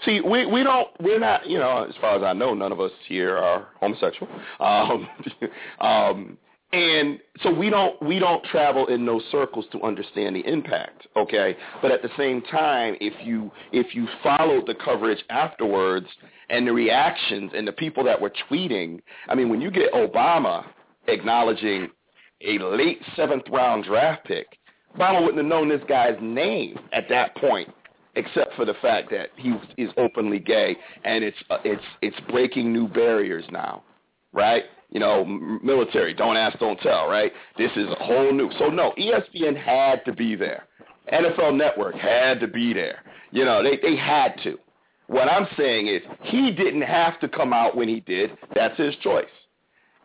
See, we we don't we're not you know as far as I know none of us here are homosexual, um, um, and so we don't we don't travel in those circles to understand the impact. Okay, but at the same time, if you if you followed the coverage afterwards and the reactions and the people that were tweeting, I mean, when you get Obama acknowledging a late seventh round draft pick, Obama wouldn't have known this guy's name at that point except for the fact that he is openly gay, and it's uh, it's it's breaking new barriers now, right? You know, military, don't ask, don't tell, right? This is a whole new. So no, ESPN had to be there. NFL Network had to be there. You know, they they had to. What I'm saying is he didn't have to come out when he did. That's his choice.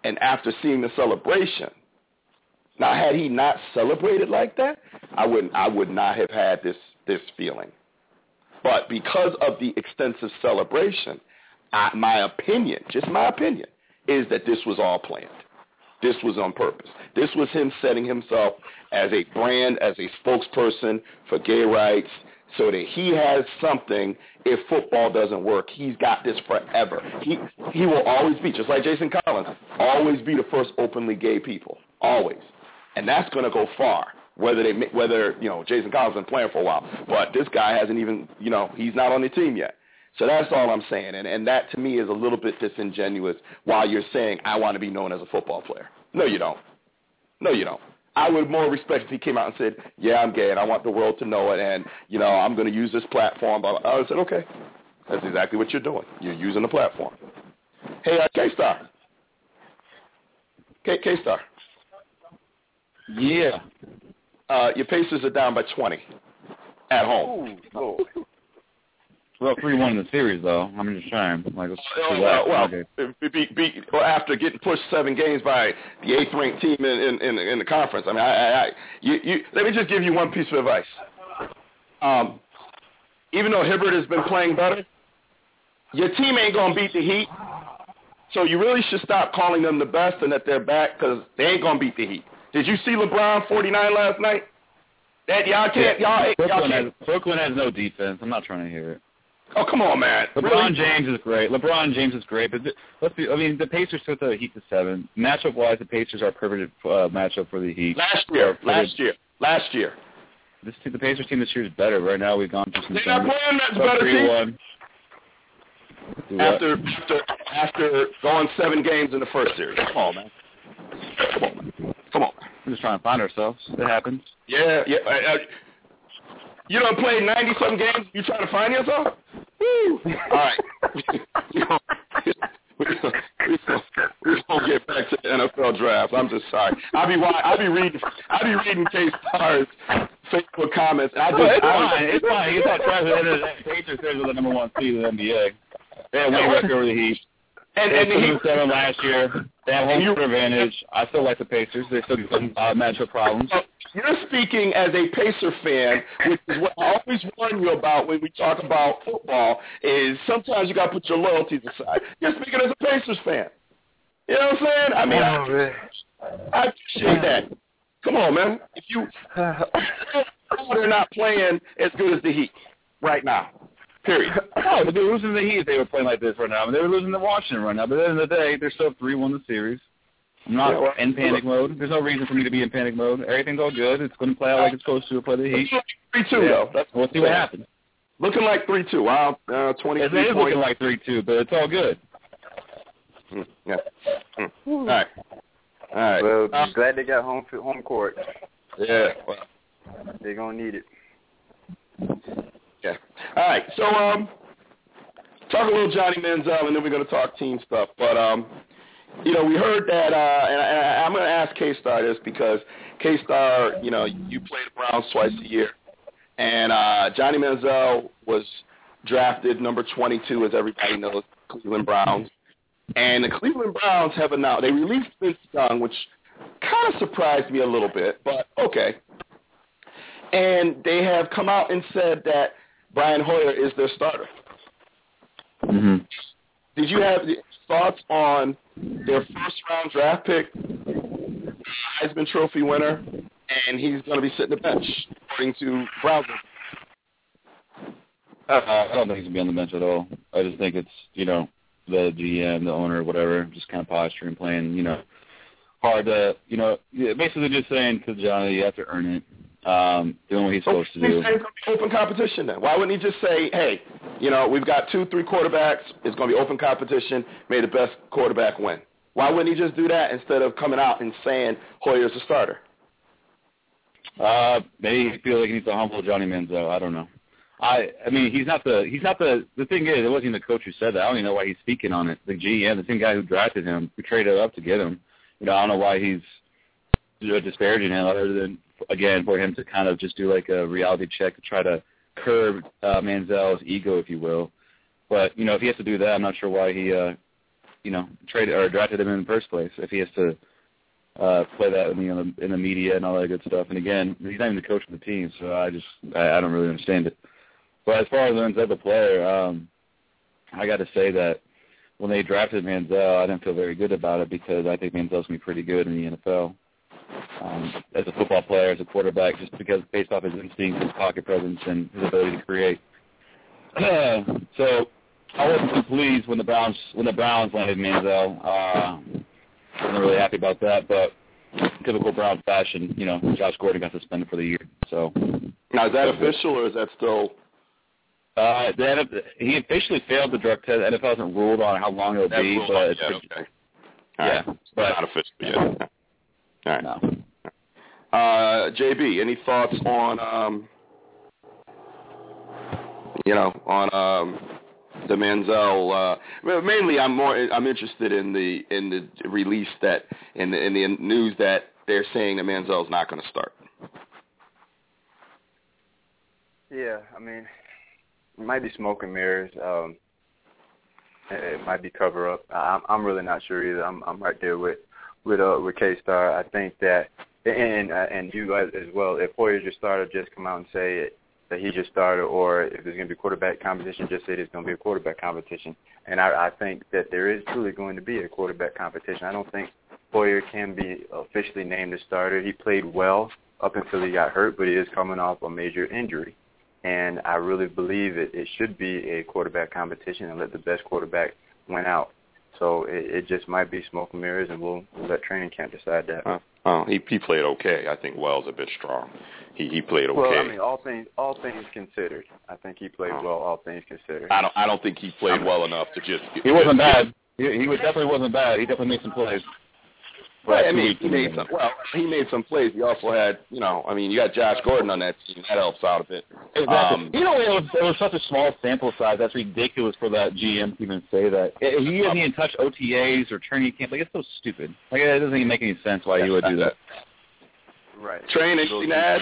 And after seeing the celebration, now had he not celebrated like that, I wouldn't I would not have had this this feeling. But because of the extensive celebration, I, my opinion, just my opinion, is that this was all planned. this was on purpose. This was him setting himself as a brand, as a spokesperson for gay rights, so that he has something if football doesn't work. He's got this forever. He he will always be, just like Jason Collins, always be the first openly gay people. Always. And that's going to go far. Whether they whether you know Jason Collins been playing for a while, but this guy hasn't even you know he's not on the team yet. So that's all I'm saying, and and that to me is a little bit disingenuous. While you're saying I want to be known as a football player, no, you don't. No, you don't. I would more respect if he came out and said, "Yeah, I'm gay, and I want the world to know it, and you know, I'm going to use this platform." But I said, "Okay, that's exactly what you're doing. You're using the platform." Hey, uh, K Star. K K Star. Yeah. Uh, your Pacers are down by 20 at home. Ooh, Well, three one in the series though. I'm just trying. Like, let's Well, see well, well Okay. be, be, well, after getting pushed seven games by the eighth-ranked team in, in, in, the conference, I mean, I, I, I, you, you, let me just give you one piece of advice. Um, even though Hibbert has been playing better, your team ain't gonna beat the Heat, so you really should stop calling them the best and that they're back because they ain't gonna beat the Heat. Did you see LeBron 49 last night? That y'all can't, y'all, y'all Brooklyn can't. Brooklyn has no defense. I'm not trying to hear it. Oh, come on, man. LeBron Really? James is great. LeBron James is great, but th- let's be. I mean, the Pacers took the Heat to seven. Matchup wise, the Pacers are a perfect uh, matchup for the Heat. Last year, For the- last year, last year. This team, the Pacers team this year is better. Right now, we've gone through some. They're not playing that better team. 3-1. After after after going seven games in the first series. Come on, man. Come on, man. Come on. We're just trying to find ourselves. It happens. Yeah, yeah. Uh, uh, you don't play ninety some games. You trying to find yourself? Woo! All right. we gonna, we we we get back to the NFL draft. I'm just sorry. I'll be I'll be reading I'll be reading K Stars Facebook comments. And I just Well, it's I, fine. It's fine. He's not trying to the. Pacers are the number one seed in the NBA. They have one record over the Heat. And and took he, seven last year. They have home court advantage. I still like the Pacers. They still give them uh, matchup problems. You're speaking as a Pacer fan, which is what I always warn you about when we talk about football. Is sometimes you got to put your loyalties aside. You're speaking as a Pacers fan. You know what I'm saying? I mean, Oh, man. I, I appreciate that. Come on, man. If you they're not playing as good as the Heat right now, period. No, but they're losing the Heat if they were playing like this right now. I mean, they were losing to Washington right now. But at the end of the day, they're still 3-1 the series. I'm not Yeah, well, in panic mode. There's no reason for me to be in panic mode. Everything's all good. It's going to play out like it's supposed to play the Heat. Three two though. That's We'll see what happens. Looking like three two. Wow, uh, twenty It three is points. looking like 3-2, but it's all good. Mm, yeah. Mm. All right. All right. Well, Uh, glad they got home home court. yeah. Well, They're gonna need it. Yeah. All right. So um, talk a little Johnny Manziel, and then we're going to talk team stuff. But um, you know, we heard that, uh, and, I, I'm going to ask K Star this because K Star, you know, you play the Browns twice a year, and uh, Johnny Manziel was drafted number 22, as everybody knows, Cleveland Browns. And the Cleveland Browns have announced they released Vince Young, which kind of surprised me a little bit, but okay. And they have come out and said that Brian Hoyer is their starter. Mm-hmm. Did you have thoughts on their first round draft pick, Heisman Trophy winner, and he's going to be sitting the bench, according to Browns? Uh, I don't think he's gonna be on the bench at all. I just think it's you know the GM, the owner, whatever, just kind of posturing, playing you know hard to you know basically just saying to Johnny you have to earn it, um, doing what he's supposed to do. open competition then. Why wouldn't he just say, hey, you know, we've got two, three quarterbacks. It's going to be open competition. May the best quarterback win. Why wouldn't he just do that instead of coming out and saying Hoyer's a starter? Uh, maybe he feels like he needs to humble Johnny Manziel. I don't know. I I mean he's not the he's not the the thing is it wasn't even the coach who said that. I don't even know why he's speaking on it. The GM, the same guy who drafted him, who traded up to get him. You know I don't know why he's you know, disparaging him other than again for him to kind of just do like a reality check to try to curb uh, Manziel's ego, if you will. But you know if he has to do that, I'm not sure why he uh you know traded or drafted him in the first place. If he has to uh, play that in the in the media and all that good stuff. And again, he's not even the coach of the team, so I just I, I don't really understand it. But as far as Manziel the player, um, I got to say that when they drafted Manziel, I didn't feel very good about it because I think Manziel's gonna be pretty good in the NFL. Um, as a football player, as a quarterback, just because based off his instincts, his pocket presence, and his ability to create. so I wasn't too pleased when the Browns when the Browns landed Manziel. Uh, wasn't really happy about that, but typical Brown fashion, you know, Josh Gordon got suspended for the year. So now is that official or is that still? Uh, the he officially failed the drug test. The NFL hasn't ruled on how long it'll be, but it's, okay. All yeah, right. but not official yet. All right. No. Uh, JB, any thoughts on um, you know, on um, the Manziel. Uh, mainly, I'm more I'm interested in the in the release that in the in the news that they're saying that Manziel's not going to start. Yeah, I mean, it might be smoke and mirrors. Um, it, it might be cover up. I'm I'm really not sure either. I'm I'm right there with with uh with K Star. I think that and uh, and you as, well. If Hoyer just started, just come out and say it, that he just started, or if there's going to be quarterback competition, just say there's going to be a quarterback competition. And I, I think that there is truly going to be a quarterback competition. I don't think Hoyer can be officially named the starter. He played well up until he got hurt, but he is coming off a major injury. And I really believe it, it should be a quarterback competition and let the best quarterback win out. So it, it just might be smoke and mirrors, and we'll, we'll let training camp decide that. Uh, uh, he he played okay. I think Wells a bit strong. He he played okay. Well, I mean, all things all things considered, I think he played well. All things considered. I don't I don't think he played well enough to just. He wasn't bad. He, he was definitely wasn't bad. He definitely made some plays. Right, I mean, he made some. Well, he made some plays. He also had, you know, I mean, you got Josh Gordon on that team. That helps out a bit. Exactly. Um, you know, it was, it was such a small sample size. That's ridiculous for that GM to even say that. He hasn't even touched OTAs or training camp. Like it's so stupid. Like it doesn't even make any sense why he would do that. Right. Training, Nash.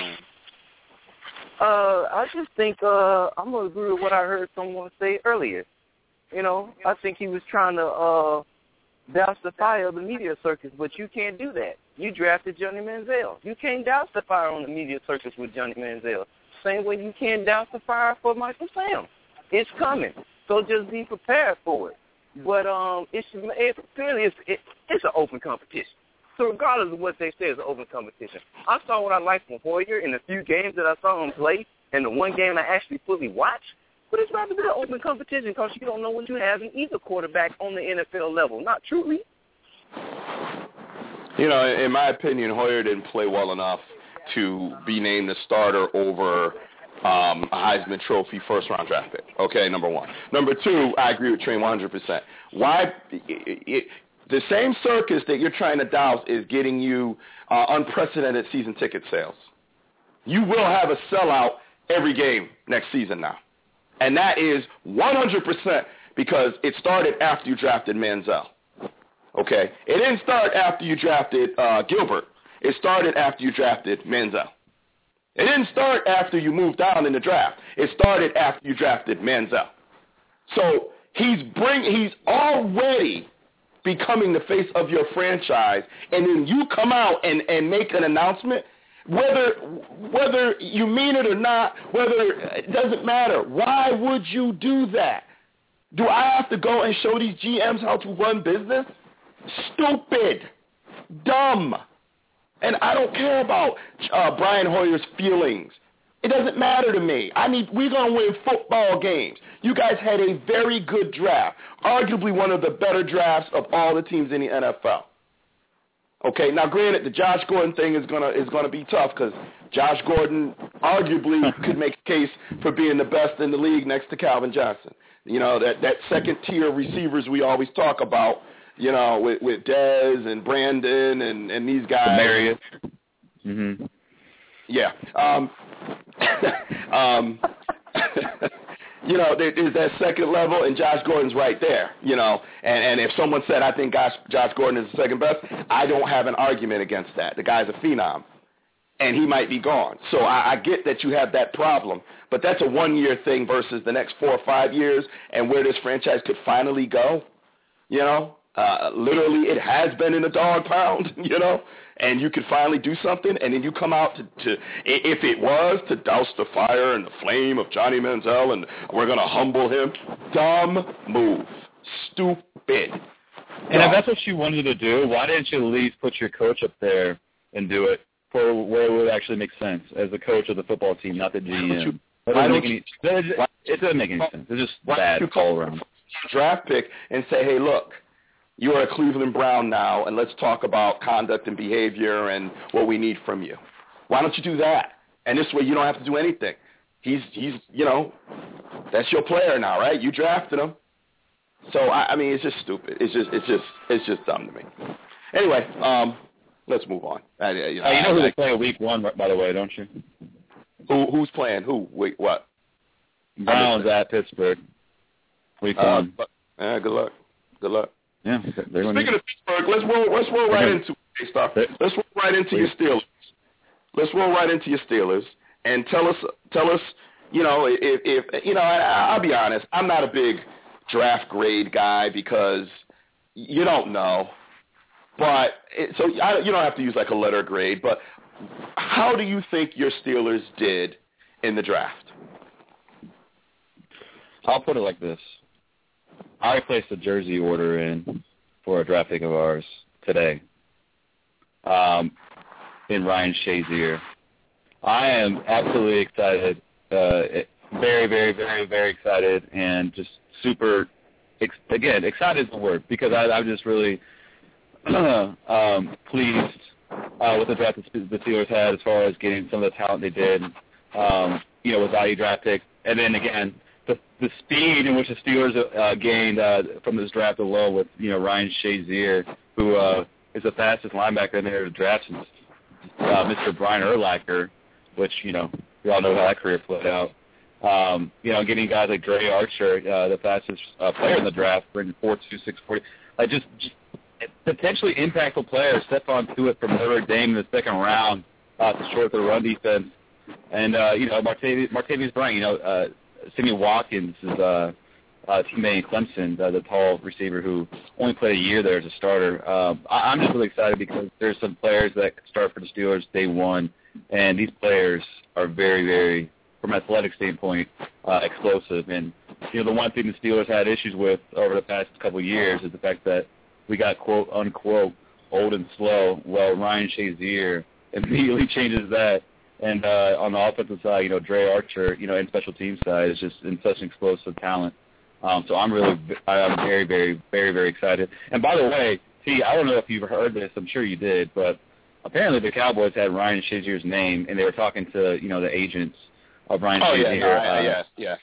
Uh, I just think uh, I'm gonna agree with what I heard someone say earlier. You know, I think he was trying to uh, douse the fire of the media circus, but you can't do that. You drafted Johnny Manziel. You can't douse the fire on the media circus with Johnny Manziel. Same way you can't douse the fire for Michael Sam. It's coming, so just be prepared for it. But um, it's it, clearly it's it, it's an open competition. So regardless of what they say, it's an open competition. I saw what I liked from Hoyer in the few games that I saw him play, and the one game I actually fully watched. But it's rather an open competition because you don't know what you have in either quarterback on the NFL level. Not truly. You know, in my opinion, Hoyer didn't play well enough to be named the starter over um, a Heisman Trophy first round draft pick. Okay, number one. Number two, I agree with Train 100%. Why? It, the same circus that you're trying to douse is getting you uh, unprecedented season ticket sales. You will have a sellout every game next season now. And that is 100% because it started after you drafted Manziel. Okay? It didn't start after you drafted uh, Gilbert. It started after you drafted Manziel. It didn't start after you moved down in the draft. It started after you drafted Manziel. So he's bring he's already becoming the face of your franchise, and then you come out and, and make an announcement, whether whether you mean it or not, whether it doesn't matter. Why would you do that? Do I have to go and show these GMs how to run business? Stupid, dumb, and I don't care about uh, Brian Hoyer's feelings. It doesn't matter to me. I need we're gonna win football games. You guys had a very good draft, arguably one of the better drafts of all the teams in the NFL. Okay, now granted, the Josh Gordon thing is gonna is gonna be tough because Josh Gordon arguably could make a case for being the best in the league next to Calvin Johnson. You know that that second tier receivers we always talk about. You know with with Dez and Brandon and and these guys. Marius. Mhm. Yeah. Um, um, you know, there, there's that second level, and Josh Gordon's right there. You know, and and if someone said I think Josh, Josh Gordon is the second best, I don't have an argument against that. The guy's a phenom, and he might be gone. So I, I get that you have that problem, but that's a one-year thing versus the next four or five years, and where this franchise could finally go. You know, uh, literally, it has been in a dog pound. You know, and you could finally do something, and then you come out to, to if it was to douse the fire and the flame of Johnny Manziel, and we're going to humble him, dumb move, stupid. bid. And if that's what you wanted to do, why didn't you at least put your coach up there and do it for where it would actually make sense as the coach of the football team, not the GM? That why doesn't don't make any, why- it doesn't make any sense. It's just bad you all call- around. draft pick and say, hey, look, you are a Cleveland Brown now, and let's talk about conduct and behavior and what we need from you. Why don't you do that? And this way, you don't have to do anything. He's he's you know, that's your player now, right? You drafted him. So I, I mean, it's just stupid. It's just it's just it's just dumb to me. Anyway, um, let's move on. I, you know, Uh, you know who they play week one, by the way, don't you? who who's playing? Who? Wait, what? Browns at Pittsburgh. Week Uh, one. uh, good luck. Good luck. Yeah, Speaking of Pittsburgh, let's roll. Let's roll right into. Okay. Let's roll right into your Steelers. Let's roll right into your Steelers and tell us. Tell us. You know, if, if you know, I, I'll be honest. I'm not a big draft grade guy because you don't know. But it, so I, you don't have to use like a letter grade. But how do you think your Steelers did in the draft? I'll put it like this. I placed a jersey order in for a draft pick of ours today. Um, in Ryan Shazier. I am absolutely excited. Uh, very, very, very, very excited, and just super. Ex- again, excited is the word because I, I'm just really um, pleased uh, with the draft that the Steelers had as far as getting some of the talent they did. Um, you know, with value draft pick, and then again, the the speed in which the Steelers uh, gained uh, from this draft alone with you know Ryan Shazier, who uh, is the fastest linebacker in their draft since uh, Mr. Brian Urlacher, which you know we all know how that career played out. Um, you know, getting guys like Dri Archer, uh, the fastest uh, player in the draft, running four two six forty, like just, just potentially impactful players. Stephon Tuitt from Notre Dame in the second round uh, to short the run defense, and uh, you know Martavis, Martavis Bryant. You know, uh, Sammy Watkins is uh, uh, teammate in Clemson, uh, the tall receiver who only played a year there as a starter. Um, I, I'm just really excited because there's some players that start for the Steelers day one, and these players are very, very, from an athletic standpoint, uh, explosive. And you know, the one thing the Steelers had issues with over the past couple of years is the fact that we got quote unquote old and slow. Well, Ryan Shazier immediately changes that. And uh, on the offensive side, you know, Dri Archer, you know, in special team side is just in such an explosive talent. Um, so I'm really, I'm very, very, very, very excited. And by the way, T, I don't know if you've heard this. I'm sure you did, but apparently the Cowboys had Ryan Shazier's name, and they were talking to, you know, the agents of Ryan Oh Shazier. yeah, no, uh, yeah, yeah.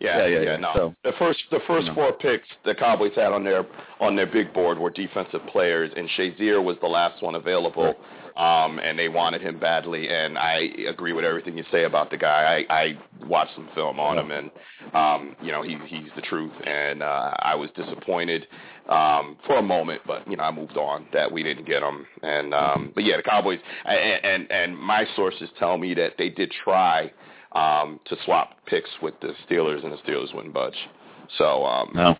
Yeah, Yeah, yeah, yeah, yeah. no. So- the first the first You know. four picks the Cowboys had on their on their big board were defensive players, and Shazier was the last one available, um, and they wanted him badly. And I agree with everything you say about the guy. I, I watched some film on him, and um, you know he he's the truth. And uh, I was disappointed um, for a moment, but you know I moved on that we didn't get him. And um, but yeah, the Cowboys and and, and my sources tell me that they did try um, to swap picks with the Steelers, and the Steelers wouldn't budge. So um, No.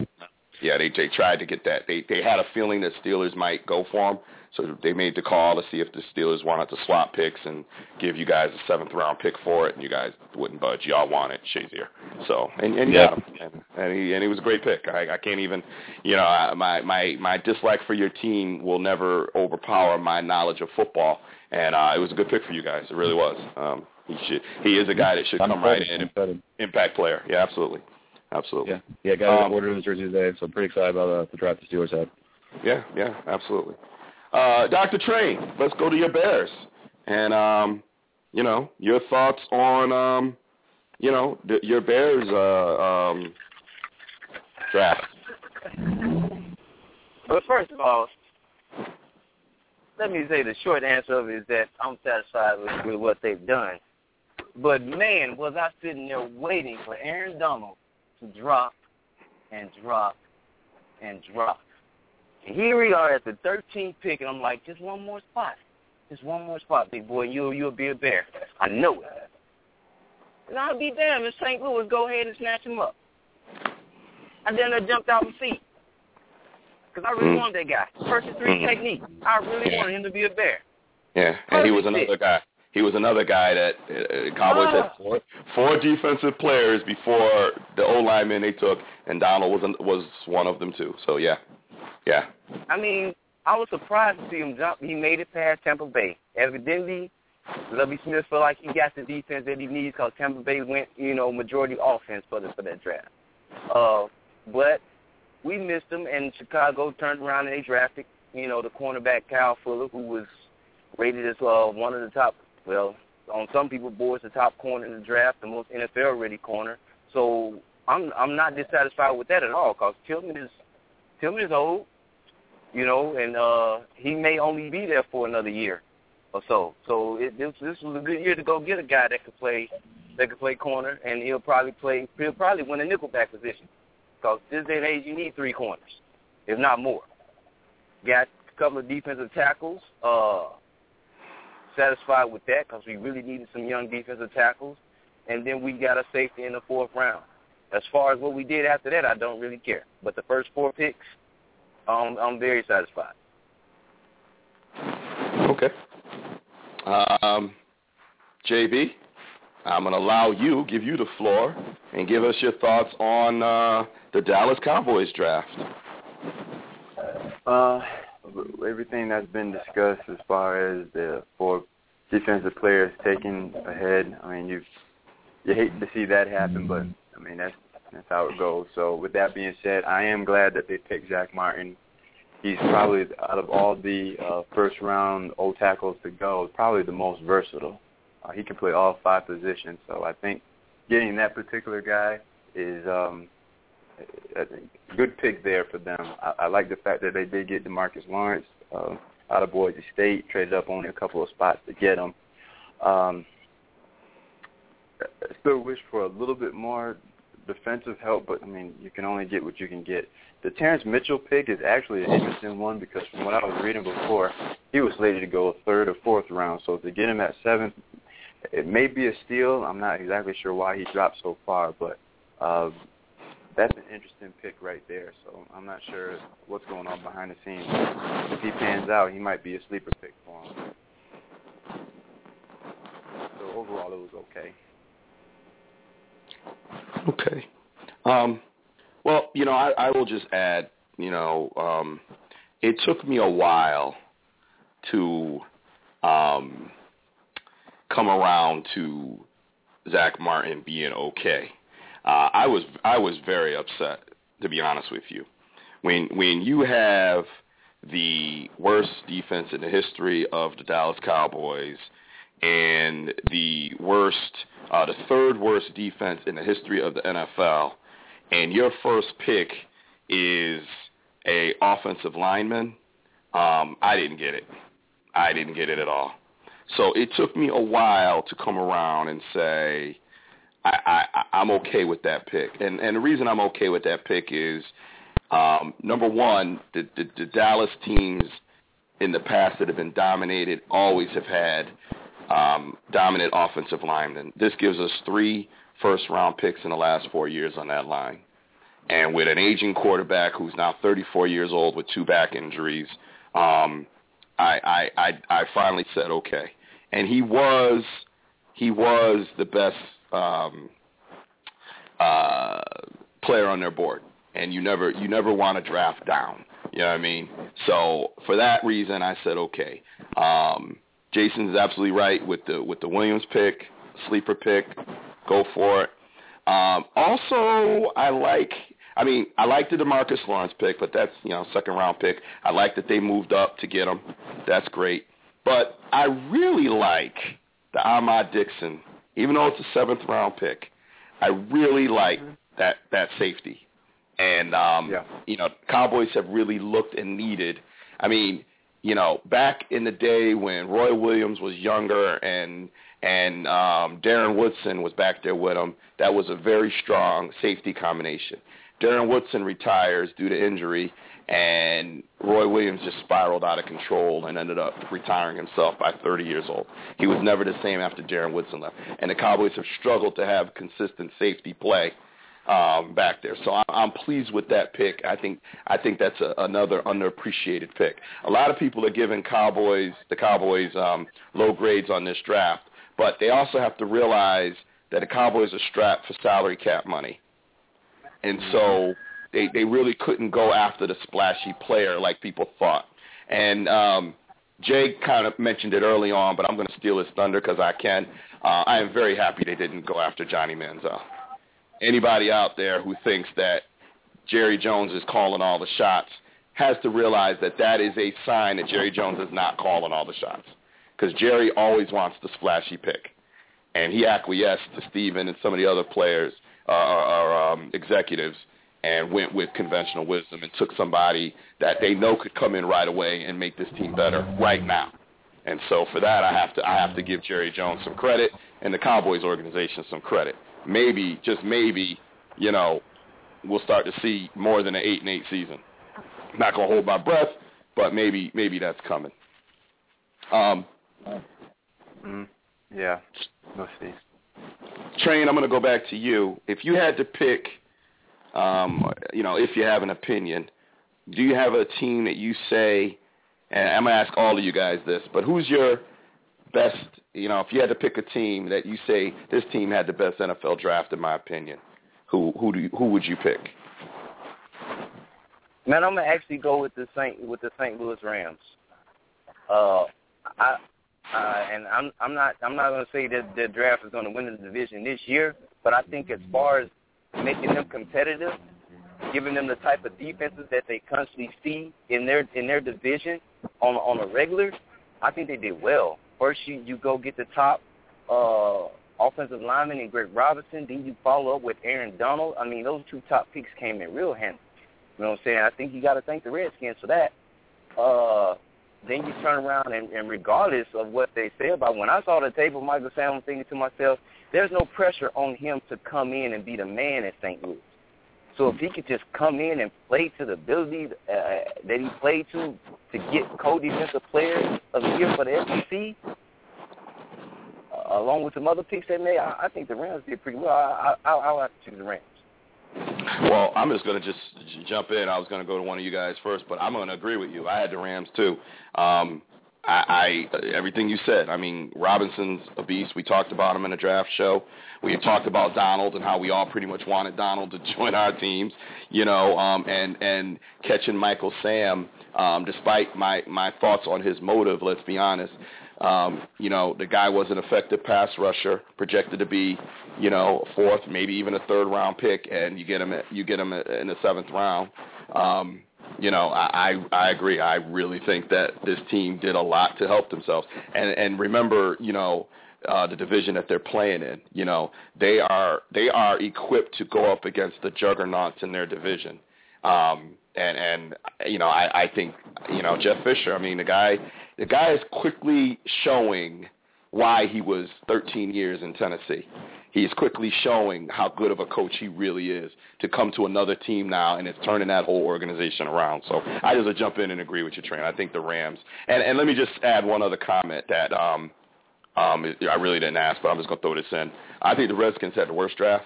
yeah, they they tried to get that. They they had a feeling that Steelers might go for him, so they made the call to see if the Steelers wanted to swap picks and give you guys a seventh round pick for it, and you guys wouldn't budge. Y'all wanted Shazier, so and and Yeah. got him, and, and he and he was a great pick. I, I can't even, you know, I, my my my dislike for your team will never overpower my knowledge of football, and uh, it was a good pick for you guys. It really was. Um, he should he is a guy that should I'm come right in excited. impact player. Yeah, absolutely, absolutely. Yeah, yeah. Got Um, to order his jersey today, so I'm pretty excited about uh, the draft the Steelers had. Yeah, yeah, absolutely. Uh, Dr. Train, let's go to your Bears. And, um, you know, your thoughts on, um, you know, the, your Bears uh, um, draft. But first of all, let me say the short answer of it is that I'm satisfied with, with what they've done. But man, was I sitting there waiting for Aaron Donald to drop and drop and drop. Here we are at the 13th pick, and I'm like, just one more spot. Just one more spot, big boy. You'll, you'll be a bear. I know it. And I'll be damned if St. Louis go ahead and snatch him up. And then I jumped out my seat. Because I really Mm. wanted that guy. First and three Mhm. technique. I really Yeah. wanted him to be a bear. Yeah, and he was Perfect another guy. He was another guy that uh, Cowboys had Ah. four, four defensive players before the O lineman they took, and Donald was was one of them too. So yeah, Yeah. I mean, I was surprised to see him jump. He made it past Tampa Bay. Evidently, Lovie Smith felt like he got the defense that he needs because Tampa Bay went, you know, majority offense for the for that draft. Uh, but we missed him, and Chicago turned around and they drafted, you know, the cornerback Kyle Fuller, who was rated as uh, one of the top, well, on some people's boards, the top corner in the draft, the most NFL ready corner. So I'm I'm not dissatisfied with that at all because Tillman is Tillman is old, you know, and uh, he may only be there for another year or so. So it, this this was a good year to go get a guy that could play that could play corner, and he'll probably play he'll probably win a nickelback position because this day and age you need three corners, if not more. Got a couple of defensive tackles. Uh, satisfied with that because we really needed some young defensive tackles, and then we got a safety in the fourth round. As far as what we did after that, I don't really care. But the first four picks, um, I'm very satisfied. Okay. Um, JB, I'm going to allow you, give you the floor, and give us your thoughts on uh, the Dallas Cowboys draft. Uh, everything that's been discussed as far as the four defensive players taking ahead. I mean, you you hate to see that happen, but I mean that's that's how it goes. So with that being said, I am glad that they picked Zack Martin. He's probably out of all the uh, first round old tackles to go, probably the most versatile. Uh, he can play all five positions. So I think getting that particular guy is um, a good pick there for them. I, I like the fact that they did get Demarcus Lawrence uh, out of Boise State, traded up only a couple of spots to get him. Um, I still wish for a little bit more defensive help, but I mean, you can only get what you can get. The Terrance Mitchell pick is actually an interesting one because from what I was reading before, he was slated to go a third or fourth round. So to get him at seventh, it may be a steal. I'm not exactly sure why he dropped so far, but uh, that's an interesting pick right there. So I'm not sure what's going on behind the scenes. If he pans out, he might be a sleeper pick for him. So overall, it was okay. Okay. Um, well, you know, I, I will just add, you know, um, it took me a while to um, come around to Zack Martin being okay. Uh, I was I was very upset, to be honest with you. When when you have the worst defense in the history of the Dallas Cowboys and the worst, uh, the third worst defense in the history of the NFL, and your first pick is a offensive lineman, um, I didn't get it. I didn't get it at all. So it took me a while to come around and say, I, I, I'm okay with that pick. And, and the reason I'm okay with that pick is, um, number one, the, the, the Dallas teams in the past that have been dominated always have had um, dominant offensive linemen. This gives us three first-round picks in the last four years on that line. And with an aging quarterback who's now 34 years old with two back injuries, um, I, I, I, I finally said okay. And he was he was the best um, uh, player on their board, and you never you never want to draft down. You know what I mean? So for that reason, I said okay. Um, Jason's absolutely right with the with the Williams pick, sleeper pick. Go for it. Um, also, I like. I mean, I like the Demarcus Lawrence pick, but that's you know second round pick. I like that they moved up to get him. That's great. But I really like the Ahmad Dixon even though it's a seventh round pick, I really like that that safety. And um, yeah. you know, Cowboys have really looked and needed. I mean, you know, back in the day when Roy Williams was younger and and um, Darren Woodson was back there with him, that was a very strong safety combination. Darren Woodson retires due to injury, and Roy Williams just spiraled out of control and ended up retiring himself by 30 years old. He was never the same after Darren Woodson left, and the Cowboys have struggled to have consistent safety play um, back there. So I'm pleased with that pick. I think I think that's a, another underappreciated pick. A lot of people are giving Cowboys the Cowboys um, low grades on this draft, but they also have to realize that the Cowboys are strapped for salary cap money, and so they they really couldn't go after the splashy player like people thought. And um, Jay kind of mentioned it early on, but I'm going to steal his thunder because I can. Uh, I am very happy they didn't go after Johnny Manziel. Anybody out there who thinks that Jerry Jones is calling all the shots has to realize that that is a sign that Jerry Jones is not calling all the shots because Jerry always wants the splashy pick. And he acquiesced to Steven and some of the other players uh, or, or um, executives and went with conventional wisdom and took somebody that they know could come in right away and make this team better right now. And so for that, I have to I have to give Jerry Jones some credit and the Cowboys organization some credit. Maybe, just maybe, you know, we'll start to see more than an eight and eight season. not gonna hold my breath, but maybe maybe that's coming. Um, mm, yeah, we'll see. Train, I'm gonna go back to you. If you had to pick um, you know, if you have an opinion, do you have a team that you say, and I'm going to ask all of you guys this, but who's your best, you know, if you had to pick a team that you say this team had the best NFL draft in my opinion, who who do you, who would you pick? Man, I'm gonna actually go with the Saint with the St. Louis Rams. Uh, I uh, and I'm I'm not I'm not gonna say that the draft is gonna win the division this year, but I think as far as making them competitive, giving them the type of defenses that they constantly see in their in their division on on a regular, I think they did well. First, you you go get the top uh, offensive lineman in Greg Robinson. Then you follow up with Aaron Donald. I mean, those two top picks came in real handy. You know what I'm saying? I think you got to thank the Redskins for that. Uh, then you turn around and, and regardless of what they say about when I saw the tape of Michael Sam, I'm thinking to myself, there's no pressure on him to come in and be the man at St. Louis. So if he could just come in and play to the ability uh, that he played to to get co-defensive player of the year for the SEC, uh, along with some other picks they made, I, I think the Rams did pretty well. I, I, I'll have to choose the Rams. Well, I'm just going to just jump in. I was going to go to one of you guys first, but I'm going to agree with you. I had the Rams too. Um, I, I everything you said. I mean, Robinson's a beast. We talked about him in a draft show. We had talked about Donald and how we all pretty much wanted Donald to join our teams, you know, um, and and catching Michael Sam, um, despite my my thoughts on his motive. Let's be honest. Um, you know, the guy was an effective pass rusher, projected to be, you know, fourth, maybe even a third round pick, and you get him at, you get him in the seventh round. Um, you know, I, I I agree. I really think that this team did a lot to help themselves. And and remember, you know, uh, the division that they're playing in. You know, they are they are equipped to go up against the juggernauts in their division. Um, and and you know, I, I think you know Jeff Fisher. I mean, the guy the guy is quickly showing why he was 13 years in Tennessee he is quickly showing how good of a coach he really is to come to another team now, and it's turning that whole organization around. So I just jump in and agree with you, Trent. I think the Rams. And, and let me just add one other comment that um, um, I really didn't ask, but I'm just to throw this in. I think the Redskins had the worst draft.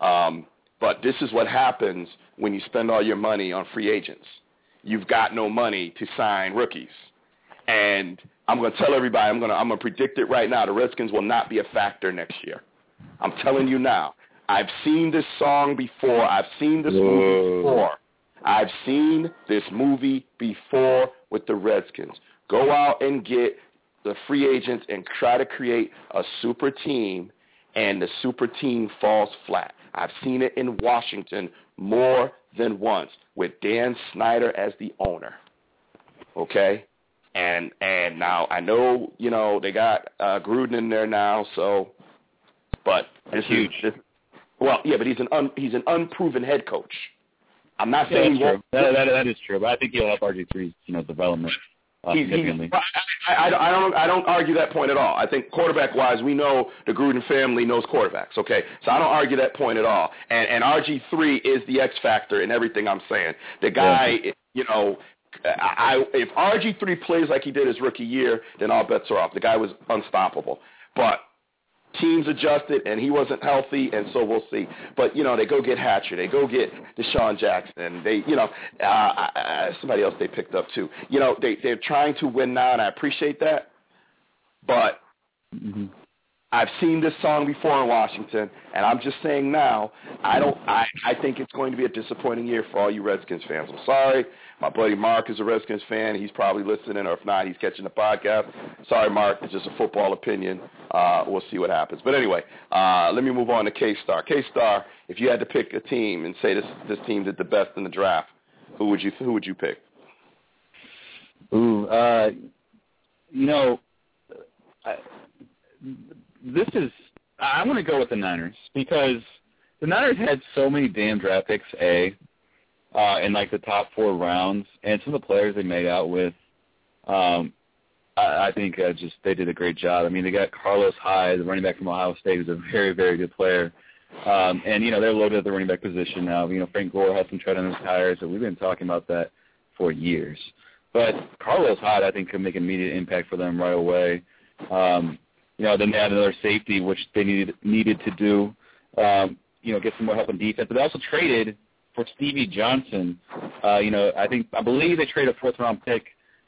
Um, but this is what happens when you spend all your money on free agents. You've got no money to sign rookies. And I'm going to tell everybody, I'm going to, I'm going to predict it right now. The Redskins will not be a factor next year. I'm telling you now. I've seen this song before. I've seen this movie before. I've seen this movie before with the Redskins. Go out and get the free agents and try to create a super team, and the super team falls flat. I've seen it in Washington more than once with Dan Snyder as the owner. Okay? And and now I know, you know, they got uh Gruden in there now, so but That's huge. This, well, yeah, but he's an un, he's an unproven head coach. I'm not yeah, saying that's true. That, that, that is true, but I think he'll help RG3's you know development. Uh, he's, significantly. He's, I, I, I don't I don't argue that point at all. I think quarterback wise, we know the Gruden family knows quarterbacks. Okay, so I don't argue that point at all. And and RG three is the X factor in everything I'm saying. The guy, yeah. you know, I, I if RG three plays like he did his rookie year, then all bets are off. The guy was unstoppable. But teams adjusted and he wasn't healthy and so we'll see but you know they go get hatcher they go get DeSean Jackson they you know uh, uh, somebody else they picked up too you know they they're trying to win now and I appreciate that but mm-hmm. I've seen this song before in Washington, and I'm just saying now, I don't. I I think it's going to be a disappointing year for all you Redskins fans. I'm sorry. My buddy Mark is a Redskins fan. He's probably listening, or if not, he's catching the podcast. Sorry, Mark. It's just a football opinion. Uh, we'll see what happens. But anyway, uh, let me move on to K Star. K Star, if you had to pick a team and say this this team did the best in the draft, who would you who would you pick? Ooh, uh, you know, I, this is I'm going to go with the Niners because the Niners had so many damn draft picks, a uh, in like the top four rounds, and some of the players they made out with, um, I, I think uh, just they did a great job. I mean, they got Carlos Hyde, the running back from Ohio State, who's a very very good player. Um, and you know they're loaded at the running back position now. You know Frank Gore has some tread on his tires, so we've been talking about that for years. But Carlos Hyde, I think, could make an immediate impact for them right away. Um, you know, then they had another safety, which they needed needed to do. Um, you know, get some more help in defense. But they also traded for Stevie Johnson. Uh, you know, I think I believe they traded a fourth round pick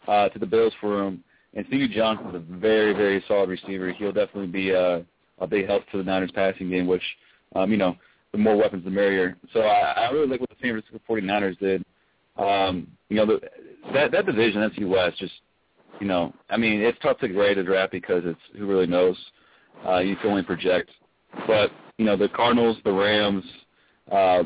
uh, to the Bills for him. And Stevie Johnson is a very, very solid receiver. He'll definitely be uh, a big help to the Niners passing game, which, um, you know, the more weapons, the merrier. So I, I really like what the San Francisco 49ers did. Um, you know, the, that that division, that's U.S. Just you know, I mean, it's tough to grade a draft because it's who really knows. Uh, you can only project, but you know, the Cardinals, the Rams, uh,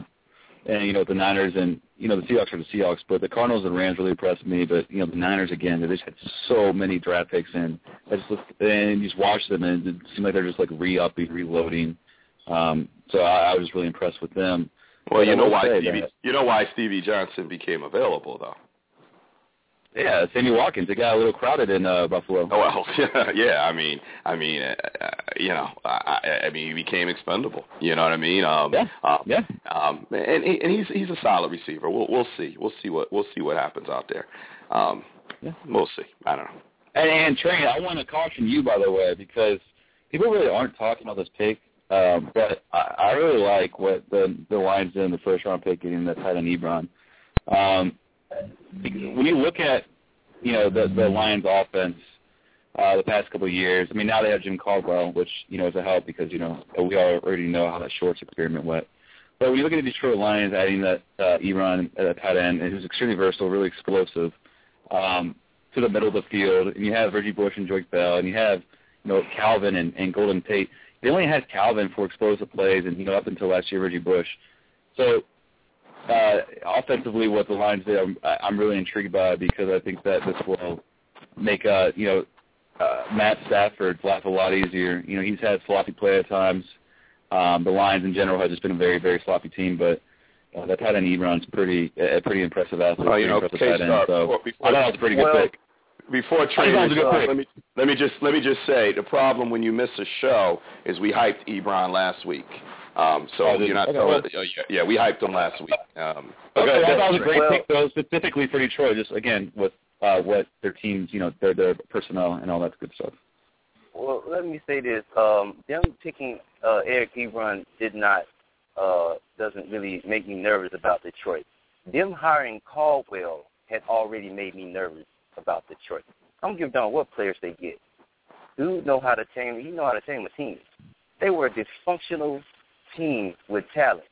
and you know the Niners and you know the Seahawks are the Seahawks, but the Cardinals and Rams really impressed me. But you know the Niners again, they just had so many draft picks and I just looked, and you just watched them and it seemed like they're just like re-upping, reloading. Um, so I, I was really impressed with them. Well, But you know why Stevie. that- You know why Stevie Johnson became available, though. Yeah, Sammy Watkins. It got a little crowded in uh, Buffalo. Oh well, yeah, yeah. I mean, I mean, uh, uh, you know, I, I I mean, he became expendable. You know what I mean? Um, Yeah, um, yeah. Um, and and he's he's a solid receiver. We'll we'll see. We'll see what we'll see what happens out there. Um, Yeah. we'll see. I don't know. And, and Trey, I want to caution you, by the way, because people really aren't talking about this pick. Um, but I, I really like what the the Lions did in the first round pick, getting the tight end Ebron. Um, when you look at you know the the Lions offense uh, the past couple of years, I mean now they have Jim Caldwell, which you know is a help because you know we already know how that Schwartz experiment went. But when you look at the Detroit Lions adding that uh, Ebron at tight end, who's extremely versatile, really explosive, um, to the middle of the field, and you have Reggie Bush and Joique Bell, and you have you know Calvin and, and Golden Tate. They only had Calvin for explosive plays, and you know up until last year Reggie Bush. So uh, offensively, what the Lions did, I'm, I'm really intrigued by because I think that this will make uh, you know uh, Matt Stafford's life a lot easier. You know he's had sloppy play at times. Um, the Lions in general have just been a very very sloppy team, but uh, that tight end Ebron's pretty a pretty impressive athlete. Oh, you know, impressive tight end. So before- before- I thought it was a pretty good well, pick. Before Trey, thought it was a good pick. let me let me just let me just say the problem when you miss a show is we hyped Ebron last week. Um, so Oh, you're not you? throwing, Okay. uh, yeah, yeah, we hyped him last week. Um, but Okay, go ahead, I thought it was a great Well- pick, though, specifically for Detroit. Just again with uh, what their teams, you know, their their personnel and all that good stuff. Well, let me say this. Um, them picking uh, Eric Ebron did not uh, doesn't really make me nervous about Detroit. Them hiring Caldwell had already made me nervous about Detroit. I don't give a damn what players they get. Dude know how to tame. He know how to tame a team. They were a dysfunctional team with talent,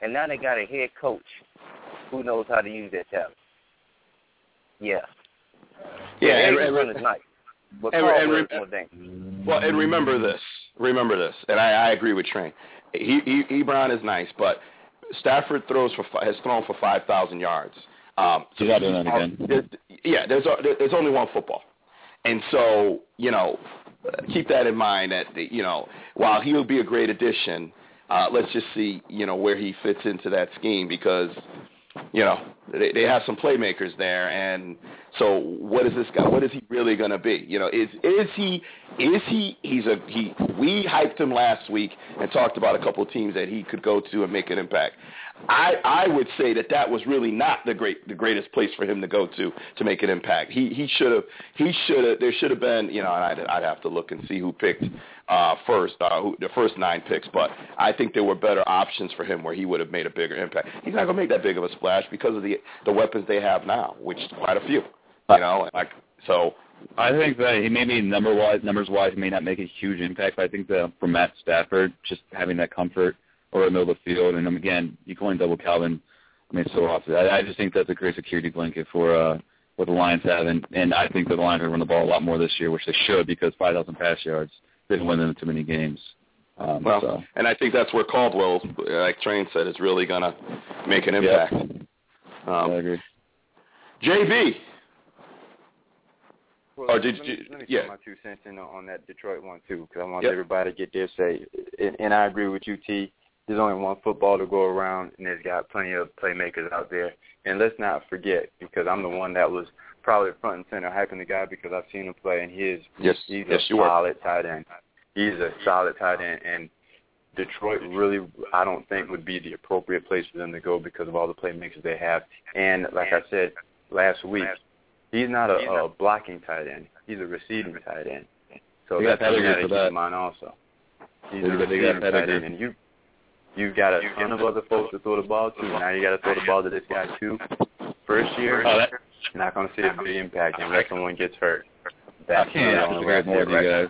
and now they got a head coach who knows how to use that talent. Yeah. Yeah, and- Eric and- nice, but and- and Caldwell is re- more dangerous. Well, and remember this. Remember this, and I, I agree with Train. He, he, Ebron is nice, but Stafford throws for has thrown for five thousand yards. Um, He's not doing that again. there- yeah, there's a- there's only one football, and so you know, keep that in mind. That the, you know, while he will be a great addition, uh, let's just see you know where he fits into that scheme because you know they, they have some playmakers there, and so what is this guy? What is he really going to be? You know, is is he is he he's a he? We hyped him last week and talked about a couple of teams that he could go to and make an impact. I I would say that that was really not the great the greatest place for him to go to to make an impact. He he should have he should have there should have been you know I'd I'd have to look and see who picked uh first uh who, the first nine picks, but I think there were better options for him where he would have made a bigger impact. He's not going to make that big of a splash because of the the weapons they have now, which is quite a few. You know, like so I think that he maybe number wise, numbers wise, may not make a huge impact. But I think that for Matt Stafford, just having that comfort over the middle of the field, and um, again, you can only double Calvin. I mean, so often. I, I just think that's a great security blanket for uh, what the Lions have, and and I think that the Lions are run the ball a lot more this year, which they should because 5,000 pass yards didn't win them too many games. Um, Well, so. and I think that's where Caldwell, like Train said, is really going to make an impact. I Um, agree. JB, Well, Or did let you- me, let me yeah. put my two cents in on, on that Detroit one too, because I want Yep. everybody to get their say. And, and I agree with you, T. There's only one football to go around, and there's got plenty of playmakers out there. And let's not forget, because I'm the one that was probably front and center hyping the guy because I've seen him play, and he is yes, he's yes, a you are. solid tight end. He's a solid tight end, and Detroit really, I don't think, would be the appropriate place for them to go because of all the playmakers they have. And like I said last week, he's not a, a blocking tight end. He's a receiving tight end. So that's something that keep in mind also. He's a got- they got receiving tight end, and you you've got a ton of other folks to throw the ball to. Now you got to throw the ball to this guy too. First year, Oh, that, not going to see a big impact unless someone gets hurt. I can't disagree way I with see more it of you guys.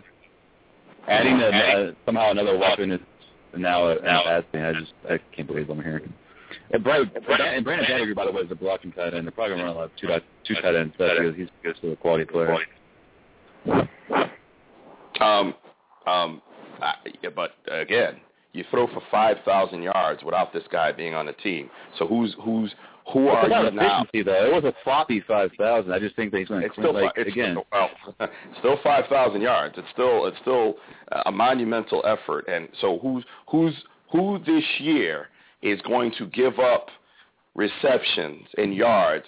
Adding a, uh, somehow another weapon is now a, a bad thing. I just I can't believe I'm hearing. And Brandon, and Brandon Pettigrew, by the way, is a blocking tight end. They're probably going to run a lot of two, two tight ends because he's just a quality player. Um, um, I, but again, you throw for five thousand yards without this guy being on the team. So who's who's who It's are you now? though. It was a floppy 5,000. I just think going to It's still like, it's again. well, still five thousand yards. It's still it's still a monumental effort. And so who's who's who this year is going to give up receptions and yards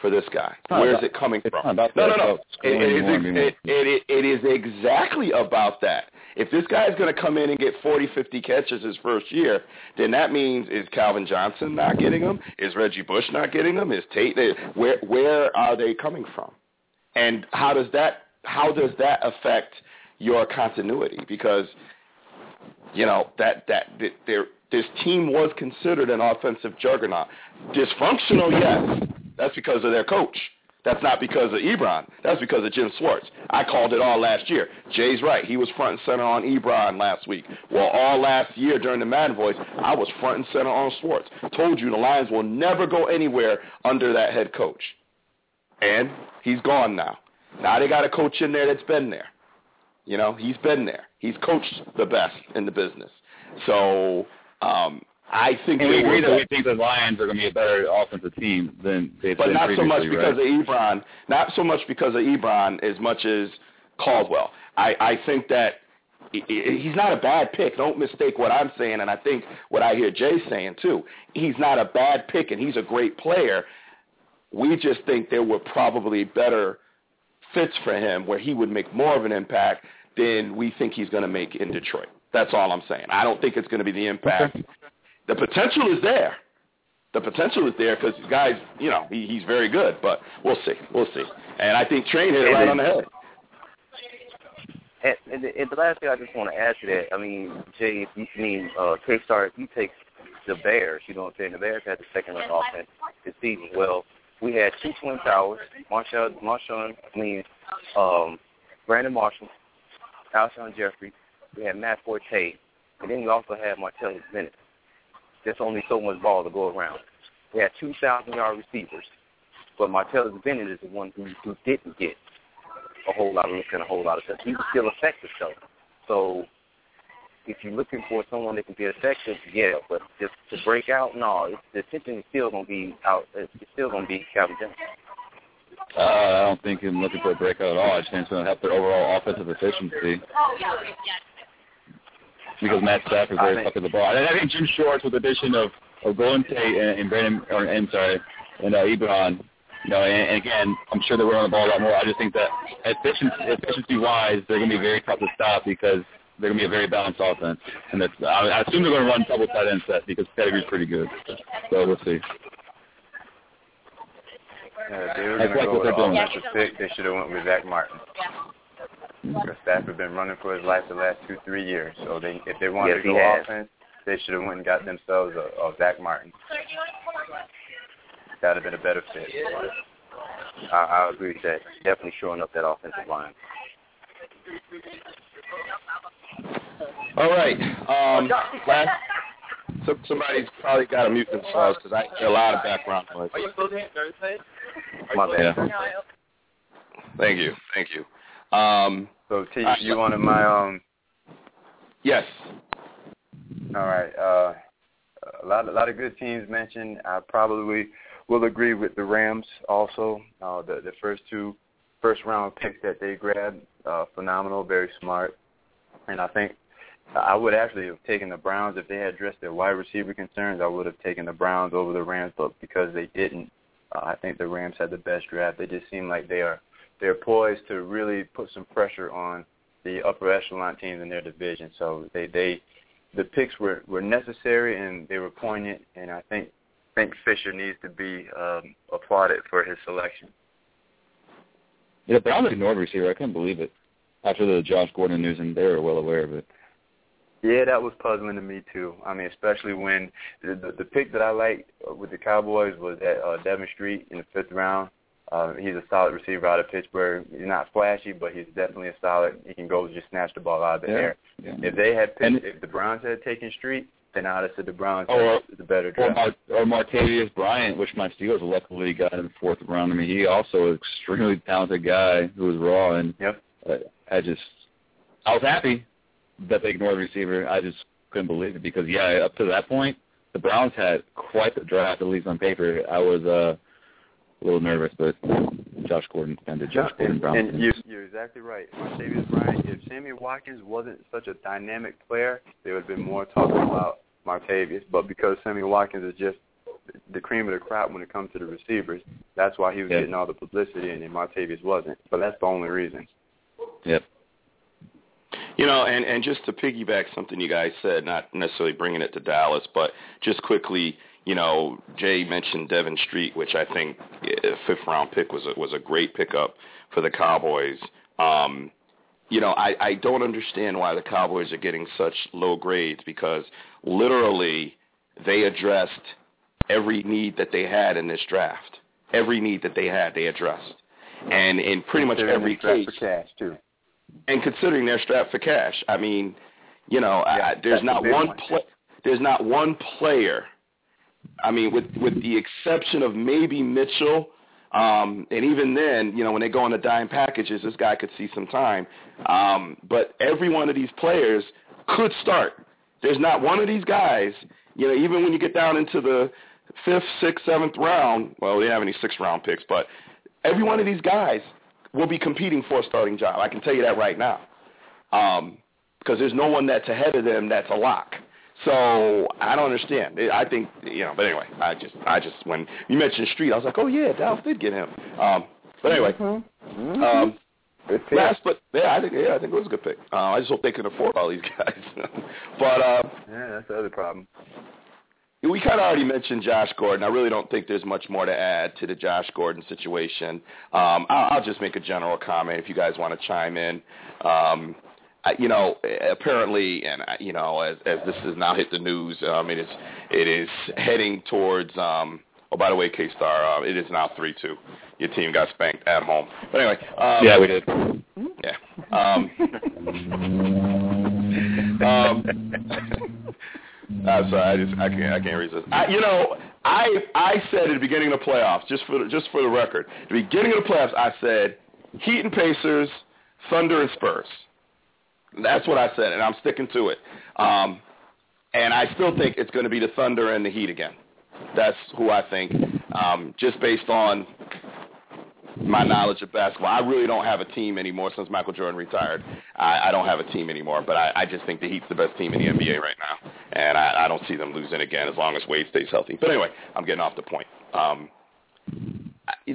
for this guy? Where is about- it coming from? no, no, no. It's It, it, more is, and being it, it, it is exactly about that. If this guy's going to come in and get 40, 50 catches his first year, then that means is Calvin Johnson not getting them? Is Reggie Bush not getting them? Is Tate? Eh, where where are they coming from? And how does that how does that affect your continuity? Because you know that that that there this team was considered an offensive juggernaut. Dysfunctional, yes. That's because of their coach. That's not because of Ebron. That's because of Jim Schwartz. I called it all last year. Jay's right. He was front and center on Ebron last week. Well, all last year during the Madden Voice, I was front and center on Schwartz. Told you the Lions will never go anywhere under that head coach. And he's gone now. Now they got a coach in there that's been there. You know, he's been there. He's coached the best in the business. So um, I think And we agree that we think the Lions are going to be a better offensive team than they've but been not so much because right? of Ebron. Not so much because of Ebron as much as Caldwell. I, I think that he- he- he's not a bad pick. Don't mistake what I'm saying, and I think what I hear Jay saying too. He's not a bad pick, and he's a great player. We just think there were probably better fits for him where he would make more of an impact than we think he's going to make in Detroit. That's all I'm saying. I don't think it's going to be the impact. The potential is there. The potential is there because guys, you know, he, he's very good. But we'll see, we'll see. And I think Train hit it right on the head. And, and, the, and the last thing I just want to add to that, I mean, Jay, if you I mean, uh, K-Star, if you take the Bears, you know what I'm saying? The Bears had the second ranked offense this season. Well, we had two Twin Towers, Marshall, Marshall, I mean, um, Brandon Marshall, Alshon Jeffery. We had Matt Forte, and then we also had Martellus Bennett. There's only so much ball to go around. We had 2,000-yard receivers, but Martellus Bennett is the one who, who didn't get a whole lot of looks and a whole lot of stuff. He was still effective though. So if you're looking for someone that can be effective, yeah, but just to break out, no, it's, the attention is still gonna be out. It's still gonna be Calvin Johnson. Uh, I don't think him looking for a breakout at all. I just think it's going to help their overall offensive efficiency. Because Matt Stafford's I very think- fucking the ball. And I think Jim Schwartz with the addition of, of Golden Tate and, and Brandon, or I'm sorry, and uh, Ebron, you know, and, and again, I'm sure they're running the ball a lot more. I just think that efficiency, efficiency-wise, they're going to be very tough to stop because they're going to be a very balanced offense. And that's, I, I assume they're going to run double tight end set because Pettigrew's pretty good. So we'll see. Uh, they were going to go with they're an doing. offensive pick. They should have went with Zack Martin. Because Stafford been running for his life the last two, three years. So they, if they wanted Yes, to go has. offense, they should have went and got themselves a, a Zack Martin. That'd have been a better fit. I, I agree with that. Definitely showing up that offensive line. All right. Um, last, so somebody's probably got to mute themselves because I hear a lot of background noise. Are you still there, Thursday? My bad. Thank you. Thank you. Um, So T, Uh, you wanted my um. yes. All right. Uh, a lot, a lot of good teams mentioned. I probably will agree with the Rams also. Uh, the the first two first round picks that they grabbed, uh, phenomenal, very smart, and I think I would actually have taken the Browns if they had addressed their wide receiver concerns. I would have taken the Browns over the Rams, but because they didn't, uh, I think the Rams had the best draft. They just seem like they are they're poised to really put some pressure on the upper echelon teams in their division. So they they the picks were were necessary and they were poignant, and I think think Fisher needs to be um, applauded for his selection. Yeah, the Browns ignored receiver. I couldn't believe it. After the Josh Gordon news, and they were well aware of it. Yeah, that was puzzling to me too. I mean, especially when the the, the pick that I liked with the Cowboys was at uh, Devin Street in the fifth round. Uh, he's a solid receiver out of Pittsburgh. He's not flashy, but he's definitely a solid. He can go just snatch the ball out of the Yeah, air. yeah. If they had picked, And- if the Browns had taken Street, then I'd have said the Browns Or- had the better Or, draft. Mar- or Martavis Bryant, which my Steelers luckily got in the fourth round. I mean, he also an extremely talented guy who was raw, and Yep. uh, I just I was happy that they ignored the receiver. I just couldn't believe it because yeah, up to that point, the Browns had quite the draft, at least on paper. I was uh, a little nervous, but Josh Gordon defended Josh Gordon. and, and you, you're exactly right. Martavis Bryant, if Sammy Watkins wasn't such a dynamic player, there would have been more talk about Martavis. But because Sammy Watkins is just the cream of the crop when it comes to the receivers, that's why he was Yeah. getting all the publicity and then Martavis wasn't. But that's the only reason. Yep. You know, and and just to piggyback something you guys said, not necessarily bringing it to Dallas, but just quickly, you know, Jay mentioned Devin Street, which I think a fifth round pick was a, was a great pickup for the Cowboys. Um, you know, I, I don't understand why the Cowboys are getting such low grades because literally they addressed every need that they had in this draft. Every need that they had, they addressed. And in pretty much every draft case, for cash too. and considering they're strapped for cash, I mean, you know, Yeah, I, there's not one one. pla there's not one player. I mean, with with the exception of maybe Mitchell, um, and even then, you know, when they go on the dime packages, this guy could see some time. Um, but every one of these players could start. There's not one of these guys. You know, even when you get down into the fifth, sixth, seventh round. Well, they don't have any sixth round picks, but every one of these guys will be competing for a starting job. I can tell you that right now. Um, because there's no one that's ahead of them that's a lock. So I don't understand. I think you know, but anyway, I just I just when you mentioned Street, I was like, oh yeah, Dallas did get him. Um, but anyway, um, Good pick. last but yeah, I think yeah, I think it was a good pick. Uh, I just hope they can afford all these guys. but uh, Yeah, that's the other problem. we kind of already mentioned Josh Gordon. I really don't think there's much more to add to the Josh Gordon situation. Um, I'll, I'll just make a general comment if you guys want to chime in. Um, I, you know, apparently, and you know, as, as this has now hit the news, um, it is it is heading towards. Um, oh, by the way, K Star, uh, it is now three two. Your team got spanked at home. But anyway, um, yeah, we did. yeah. Um, um, I'm sorry, I just I can't I can't resist. I, you know, I I said at the beginning of the playoffs, just for the, just for the record, the beginning of the playoffs, I said Heat and Pacers, Thunder and Spurs. That's what I said, and I'm sticking to it. Um, and I still think it's going to be the Thunder and the Heat again. That's who I think, um, just based on my knowledge of basketball. I really don't have a team anymore since Michael Jordan retired. I, I don't have a team anymore, but I, I just think the Heat's the best team in the NBA right now, and I, I don't see them losing again as long as Wade stays healthy. But anyway, I'm getting off the point. Um,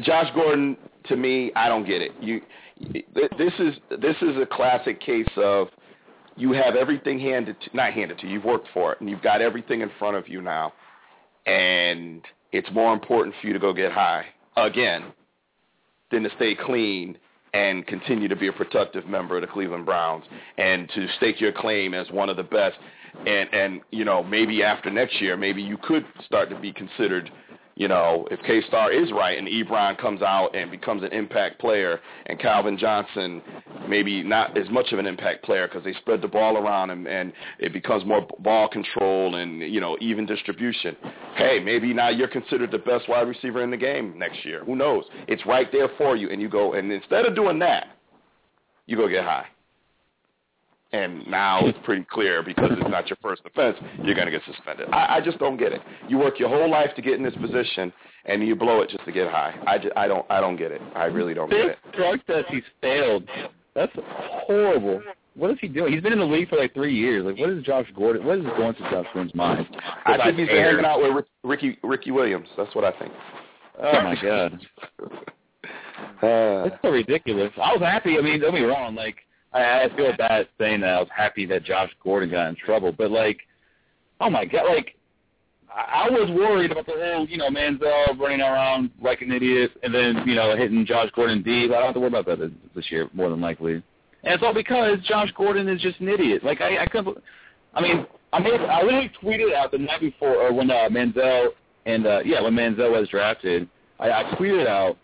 Josh Gordon, to me, I don't get it. You, this is this is a classic case of you have everything handed, to, not handed to you. You've worked for it, and you've got everything in front of you now, and it's more important for you to go get high again than to stay clean and continue to be a productive member of the Cleveland Browns and to stake your claim as one of the best. And and you know maybe after next year, maybe you could start to be considered you know, if K-Star is right and Ebron comes out and becomes an impact player and Calvin Johnson maybe not as much of an impact player because they spread the ball around and, and it becomes more ball control and, you know, even distribution. Hey, maybe now you're considered the best wide receiver in the game next year. Who knows? It's right there for you. And you go, and instead of doing that, you go get high. And now it's pretty clear because it's not your first offense, you're going to get suspended. I, I just don't get it. You work your whole life to get in this position, and you blow it just to get high. I, just, I don't I don't get it. I really don't get it. drug test he's failed. That's horrible. What is he doing? He's been in the league for like three years. Like, what is Josh Gordon? What is going through Josh Gordon's mind? I think he's hanging out with Ricky Ricky Williams. That's what I think. Oh my god. Uh, It's so ridiculous. I was happy. I mean, don't be me wrong. Like, I, I feel bad saying that. I was happy that Josh Gordon got in trouble, but like, oh my god, like, I, was worried about the whole, you know, Manziel running around like an idiot and then, you know, hitting Josh Gordon deep. I don't have to worry about that this, this year, more than likely. And it's all because Josh Gordon is just an idiot. Like, I, I couldn't. I mean, I made, I literally tweeted out the night before, or when uh, Manziel and uh, yeah, when Manziel was drafted, I, I tweeted out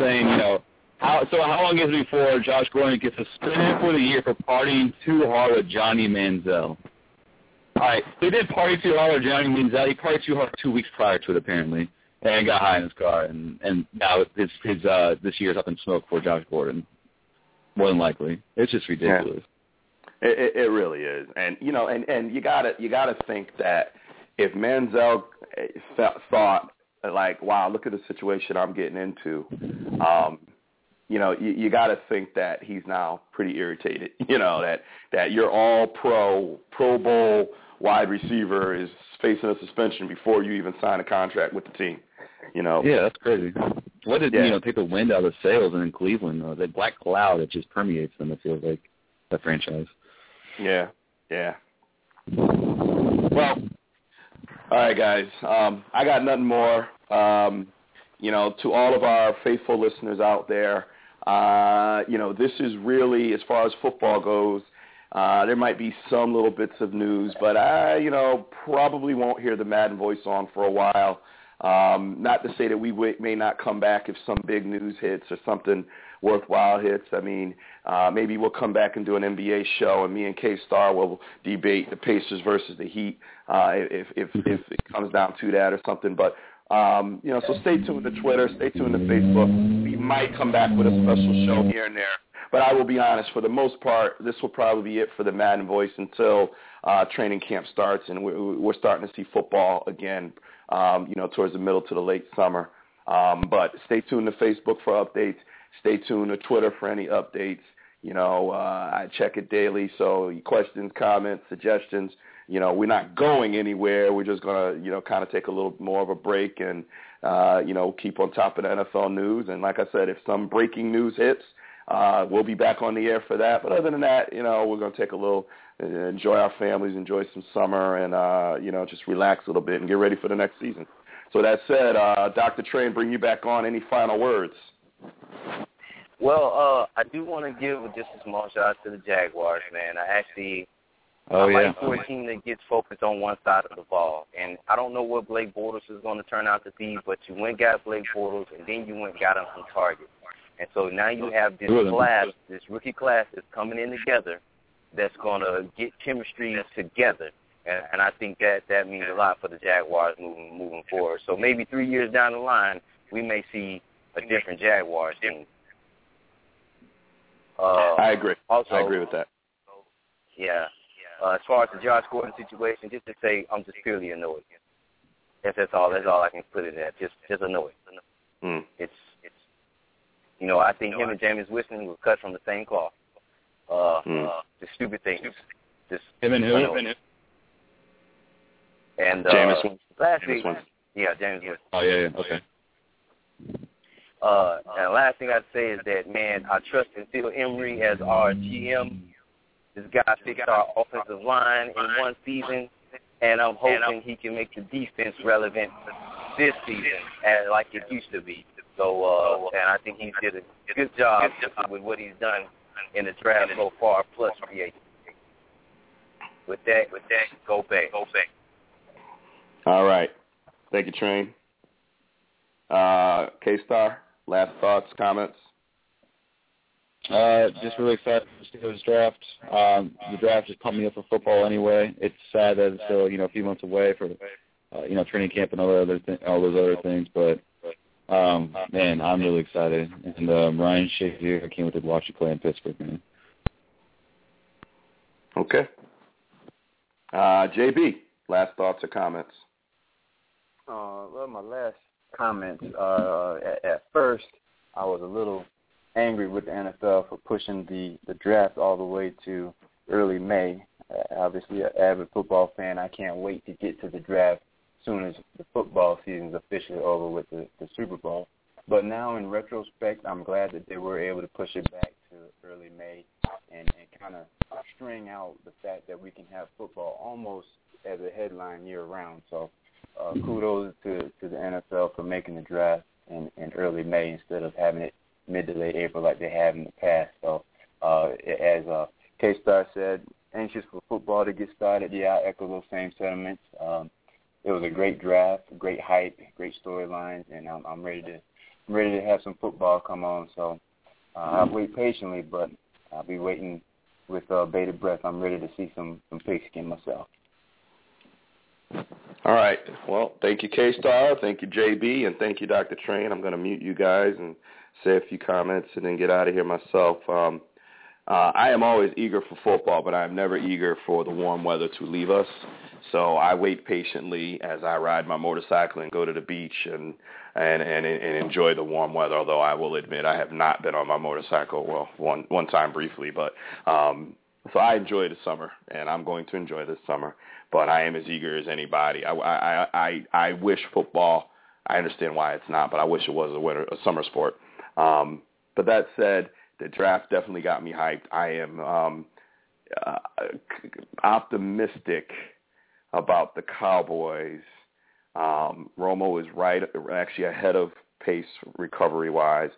saying, you know, how, so how long is it before Josh Gordon gets suspended for the year for partying too hard with Johnny Manziel? All right, so he did party too hard with Johnny Manziel. He partied too hard two weeks prior to it, apparently, and got high in his car. And and now his his uh, this year's up in smoke for Josh Gordon, more than likely. It's just ridiculous. It, it, it really is, and you know, and and you gotta you gotta think that if Manziel felt, thought like, wow, look at the situation I'm getting into, um, you know, you, you got to think that he's now pretty irritated. You know that that your all pro Pro Bowl wide receiver is facing a suspension before you even sign a contract with the team. You know, Yeah, that's crazy. What did Yeah. you know take the wind out of the sails in Cleveland? Uh, that black cloud that just permeates them. It feels like that franchise. Yeah, yeah. Well, all right, guys. Um, I got nothing more. Um, you know, to all of our faithful listeners out there, uh, you know, this is really, as far as football goes, uh, there might be some little bits of news, but I, you know, probably won't hear the Madden voice on for a while. Um, not to say that we w- may not come back if some big news hits or something worthwhile hits. I mean, uh, maybe we'll come back and do an NBA show, and me and K Star will debate the Pacers versus the Heat uh, if if if it comes down to that or something. But um, you know, so stay tuned to Twitter, stay tuned to Facebook. We might come back with a special show here and there. But I will be honest, for the most part, this will probably be it for the Madden Voice until uh, training camp starts, and we're, we're starting to see football again. Um, you know, towards the middle to the late summer. Um, but stay tuned to Facebook for updates. Stay tuned to Twitter for any updates. You know, uh, I check it daily. So questions, comments, suggestions. You know, we're not going anywhere. We're just gonna, you know, kind of take a little more of a break and, uh, you know, keep on top of the NFL news. And like I said, if some breaking news hits, uh, we'll be back on the air for that. But other than that, you know, we're gonna take a little, uh, enjoy our families, enjoy some summer, and uh, you know, just relax a little bit and get ready for the next season. So that said, uh, Dr. Train, bring you back on. Any final words? Well, uh, I do want to give just a small shout out to the Jaguars, man. I actually Oh I yeah. like for a team that gets focused on one side of the ball. And I don't know what Blake Bortles is going to turn out to be, but you went got Blake Bortles, and then you went got him on target. And so now you have this Two class, this rookie class that's coming in together that's going to get chemistry together. And, and I think that that means a lot for the Jaguars moving moving forward. So maybe three years down the line, we may see a different Jaguars team. Uh, I agree. also, I agree with that. yeah. Uh, as far as the Josh Gordon situation, just to say, I'm just purely annoyed. That's that's all. That's all I can put it at. Just just annoyed. Mm. It's it's you know I think him and James Winston were cut from the same cloth. Uh, Hmm. uh just stupid things. Just Him and who? annoyed. And uh, Jameis Winston. last Jameis week, Winston. yeah, James Winston. Oh yeah, yeah. Okay. Uh, and the last thing I'd say is that man, I trust in Phil Emery as our GM. This guy fixed our offensive line in one season, and I'm hoping he can make the defense relevant this season, as like it used to be. So, uh, and I think he did a good job with what he's done in the draft so far, plus free agency. With that, with that, go back, go back. All right. Thank you, Train. Uh, K-Star, last thoughts, comments? Uh, just really excited to see this draft. Um, the draft just pumped me up for football anyway. It's sad that it's still, you know, a few months away for, uh, you know, training camp and all the other th- all those other things. But um, man, I'm really excited. And um, Ryan Shazier, I can't wait to watch you play in Pittsburgh, man. Okay. Uh, JB, last thoughts or comments? Uh, well, my last comments. Uh, at, at first, I was a little angry with the NFL for pushing the the draft all the way to early May. Uh, obviously, an avid football fan, I can't wait to get to the draft as soon as the football season is officially over with the, the Super Bowl. But now, in retrospect, I'm glad that they were able to push it back to early May and, and kind of string out the fact that we can have football almost as a headline year round. So, uh, kudos to to the NFL for making the draft in, in early May instead of having it mid to late April like they have in the past. So, uh, as uh, KStarr said, anxious for football to get started. Yeah, I echo those same sentiments. Um, it was a great draft, great hype, great storylines, and I'm, I'm ready to I'm ready to have some football come on. So uh, I'll wait patiently, but I'll be waiting with uh, bated breath. I'm ready to see some some pigskin myself. All right. Well, thank you, KStarr. Thank you, JB, and thank you, Dr. Train. I'm going to mute you guys and say a few comments and then get out of here myself. Um, uh, I am always eager for football, but I'm never eager for the warm weather to leave us. So I wait patiently as I ride my motorcycle and go to the beach and and and, and enjoy the warm weather. Although I will admit I have not been on my motorcycle well one one time briefly, but um, so I enjoy the summer and I'm going to enjoy this summer. But I am as eager as anybody. I I I, I wish football. I understand why it's not, but I wish it was a winter a summer sport. Um, but that said, the draft definitely got me hyped. I am um, uh, optimistic about the Cowboys. Um, Romo is right, actually ahead of pace recovery-wise.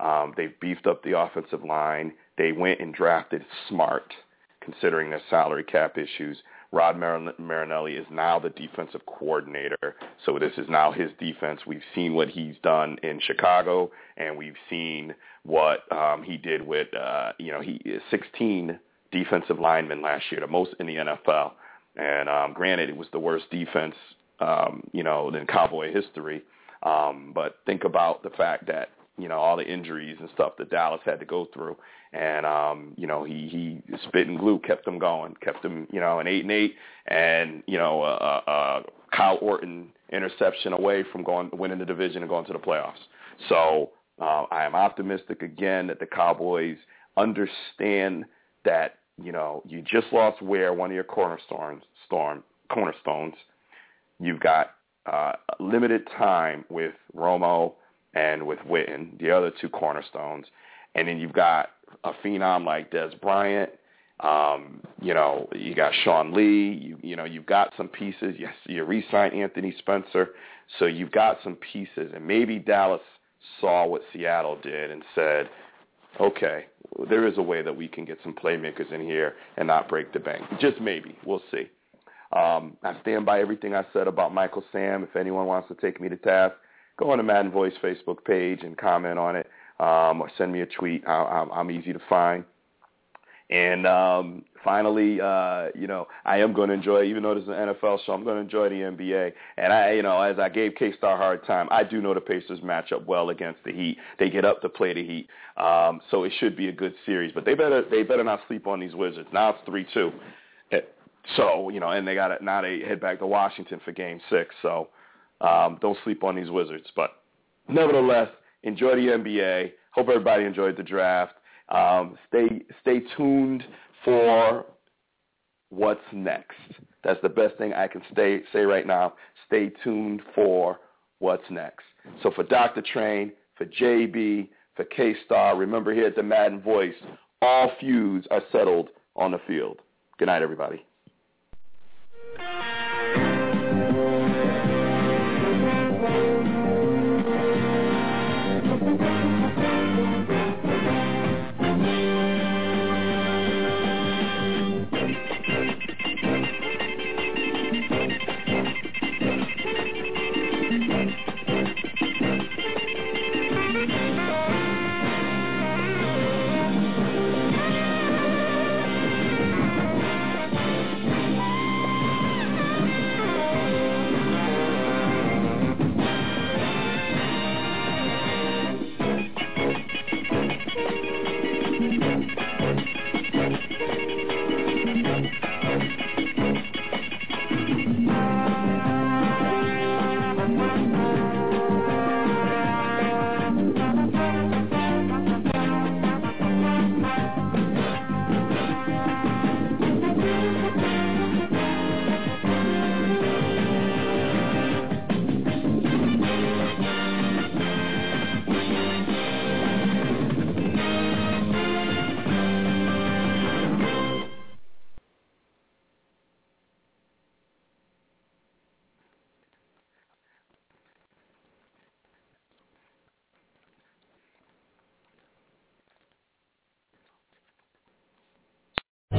Um, they've beefed up the offensive line. They went and drafted smart, considering their salary cap issues. Rod Marinelli is now the defensive coordinator, so this is now his defense. We've seen what he's done in Chicago, and we've seen what um, he did with, uh, you know, he 16 defensive linemen last year, the most in the NFL. And um, granted, it was the worst defense, um, you know, in Cowboy history. Um, but think about the fact that you know all the injuries and stuff that Dallas had to go through, and um, you know he he spit and glue kept them going, kept them you know an eight and eight, and you know a, a Kyle Orton interception away from going winning the division and going to the playoffs. So uh, I am optimistic again that the Cowboys understand that you know you just lost Ware one of your cornerstones, storm cornerstones. You've got uh, limited time with Romo and with Witten, the other two cornerstones, and then you've got a phenom like Dez Bryant. Um, you know, you got Sean Lee. You you know, you've got some pieces. Yes, you re-signed Anthony Spencer, so you've got some pieces, and maybe Dallas saw what Seattle did and said, okay, there is a way that we can get some playmakers in here and not break the bank. Just maybe. We'll see. Um, I stand by everything I said about Michael Sam. If anyone wants to take me to task, go on the Madden Voice Facebook page and comment on it, um, or send me a tweet. I, I'm, I'm easy to find. And um, finally, uh, you know, I am going to enjoy, even though this is an NFL show, I'm going to enjoy the NBA. And I, you know, as I gave KStarr a hard time, I do know the Pacers match up well against the Heat. They get up to play the Heat, um, so it should be a good series. But they better, they better not sleep on these Wizards. Now it's three-two. So you know, and they got it now. They head back to Washington for Game Six. So um, don't sleep on these Wizards. But nevertheless, enjoy the NBA. Hope everybody enjoyed the draft. Um, stay stay tuned for what's next. That's the best thing I can stay, say right now. Stay tuned for what's next. So for Dr. Train, for JB, for KStarr, remember here at the Madden Voice, all feuds are settled on the field. Good night, everybody.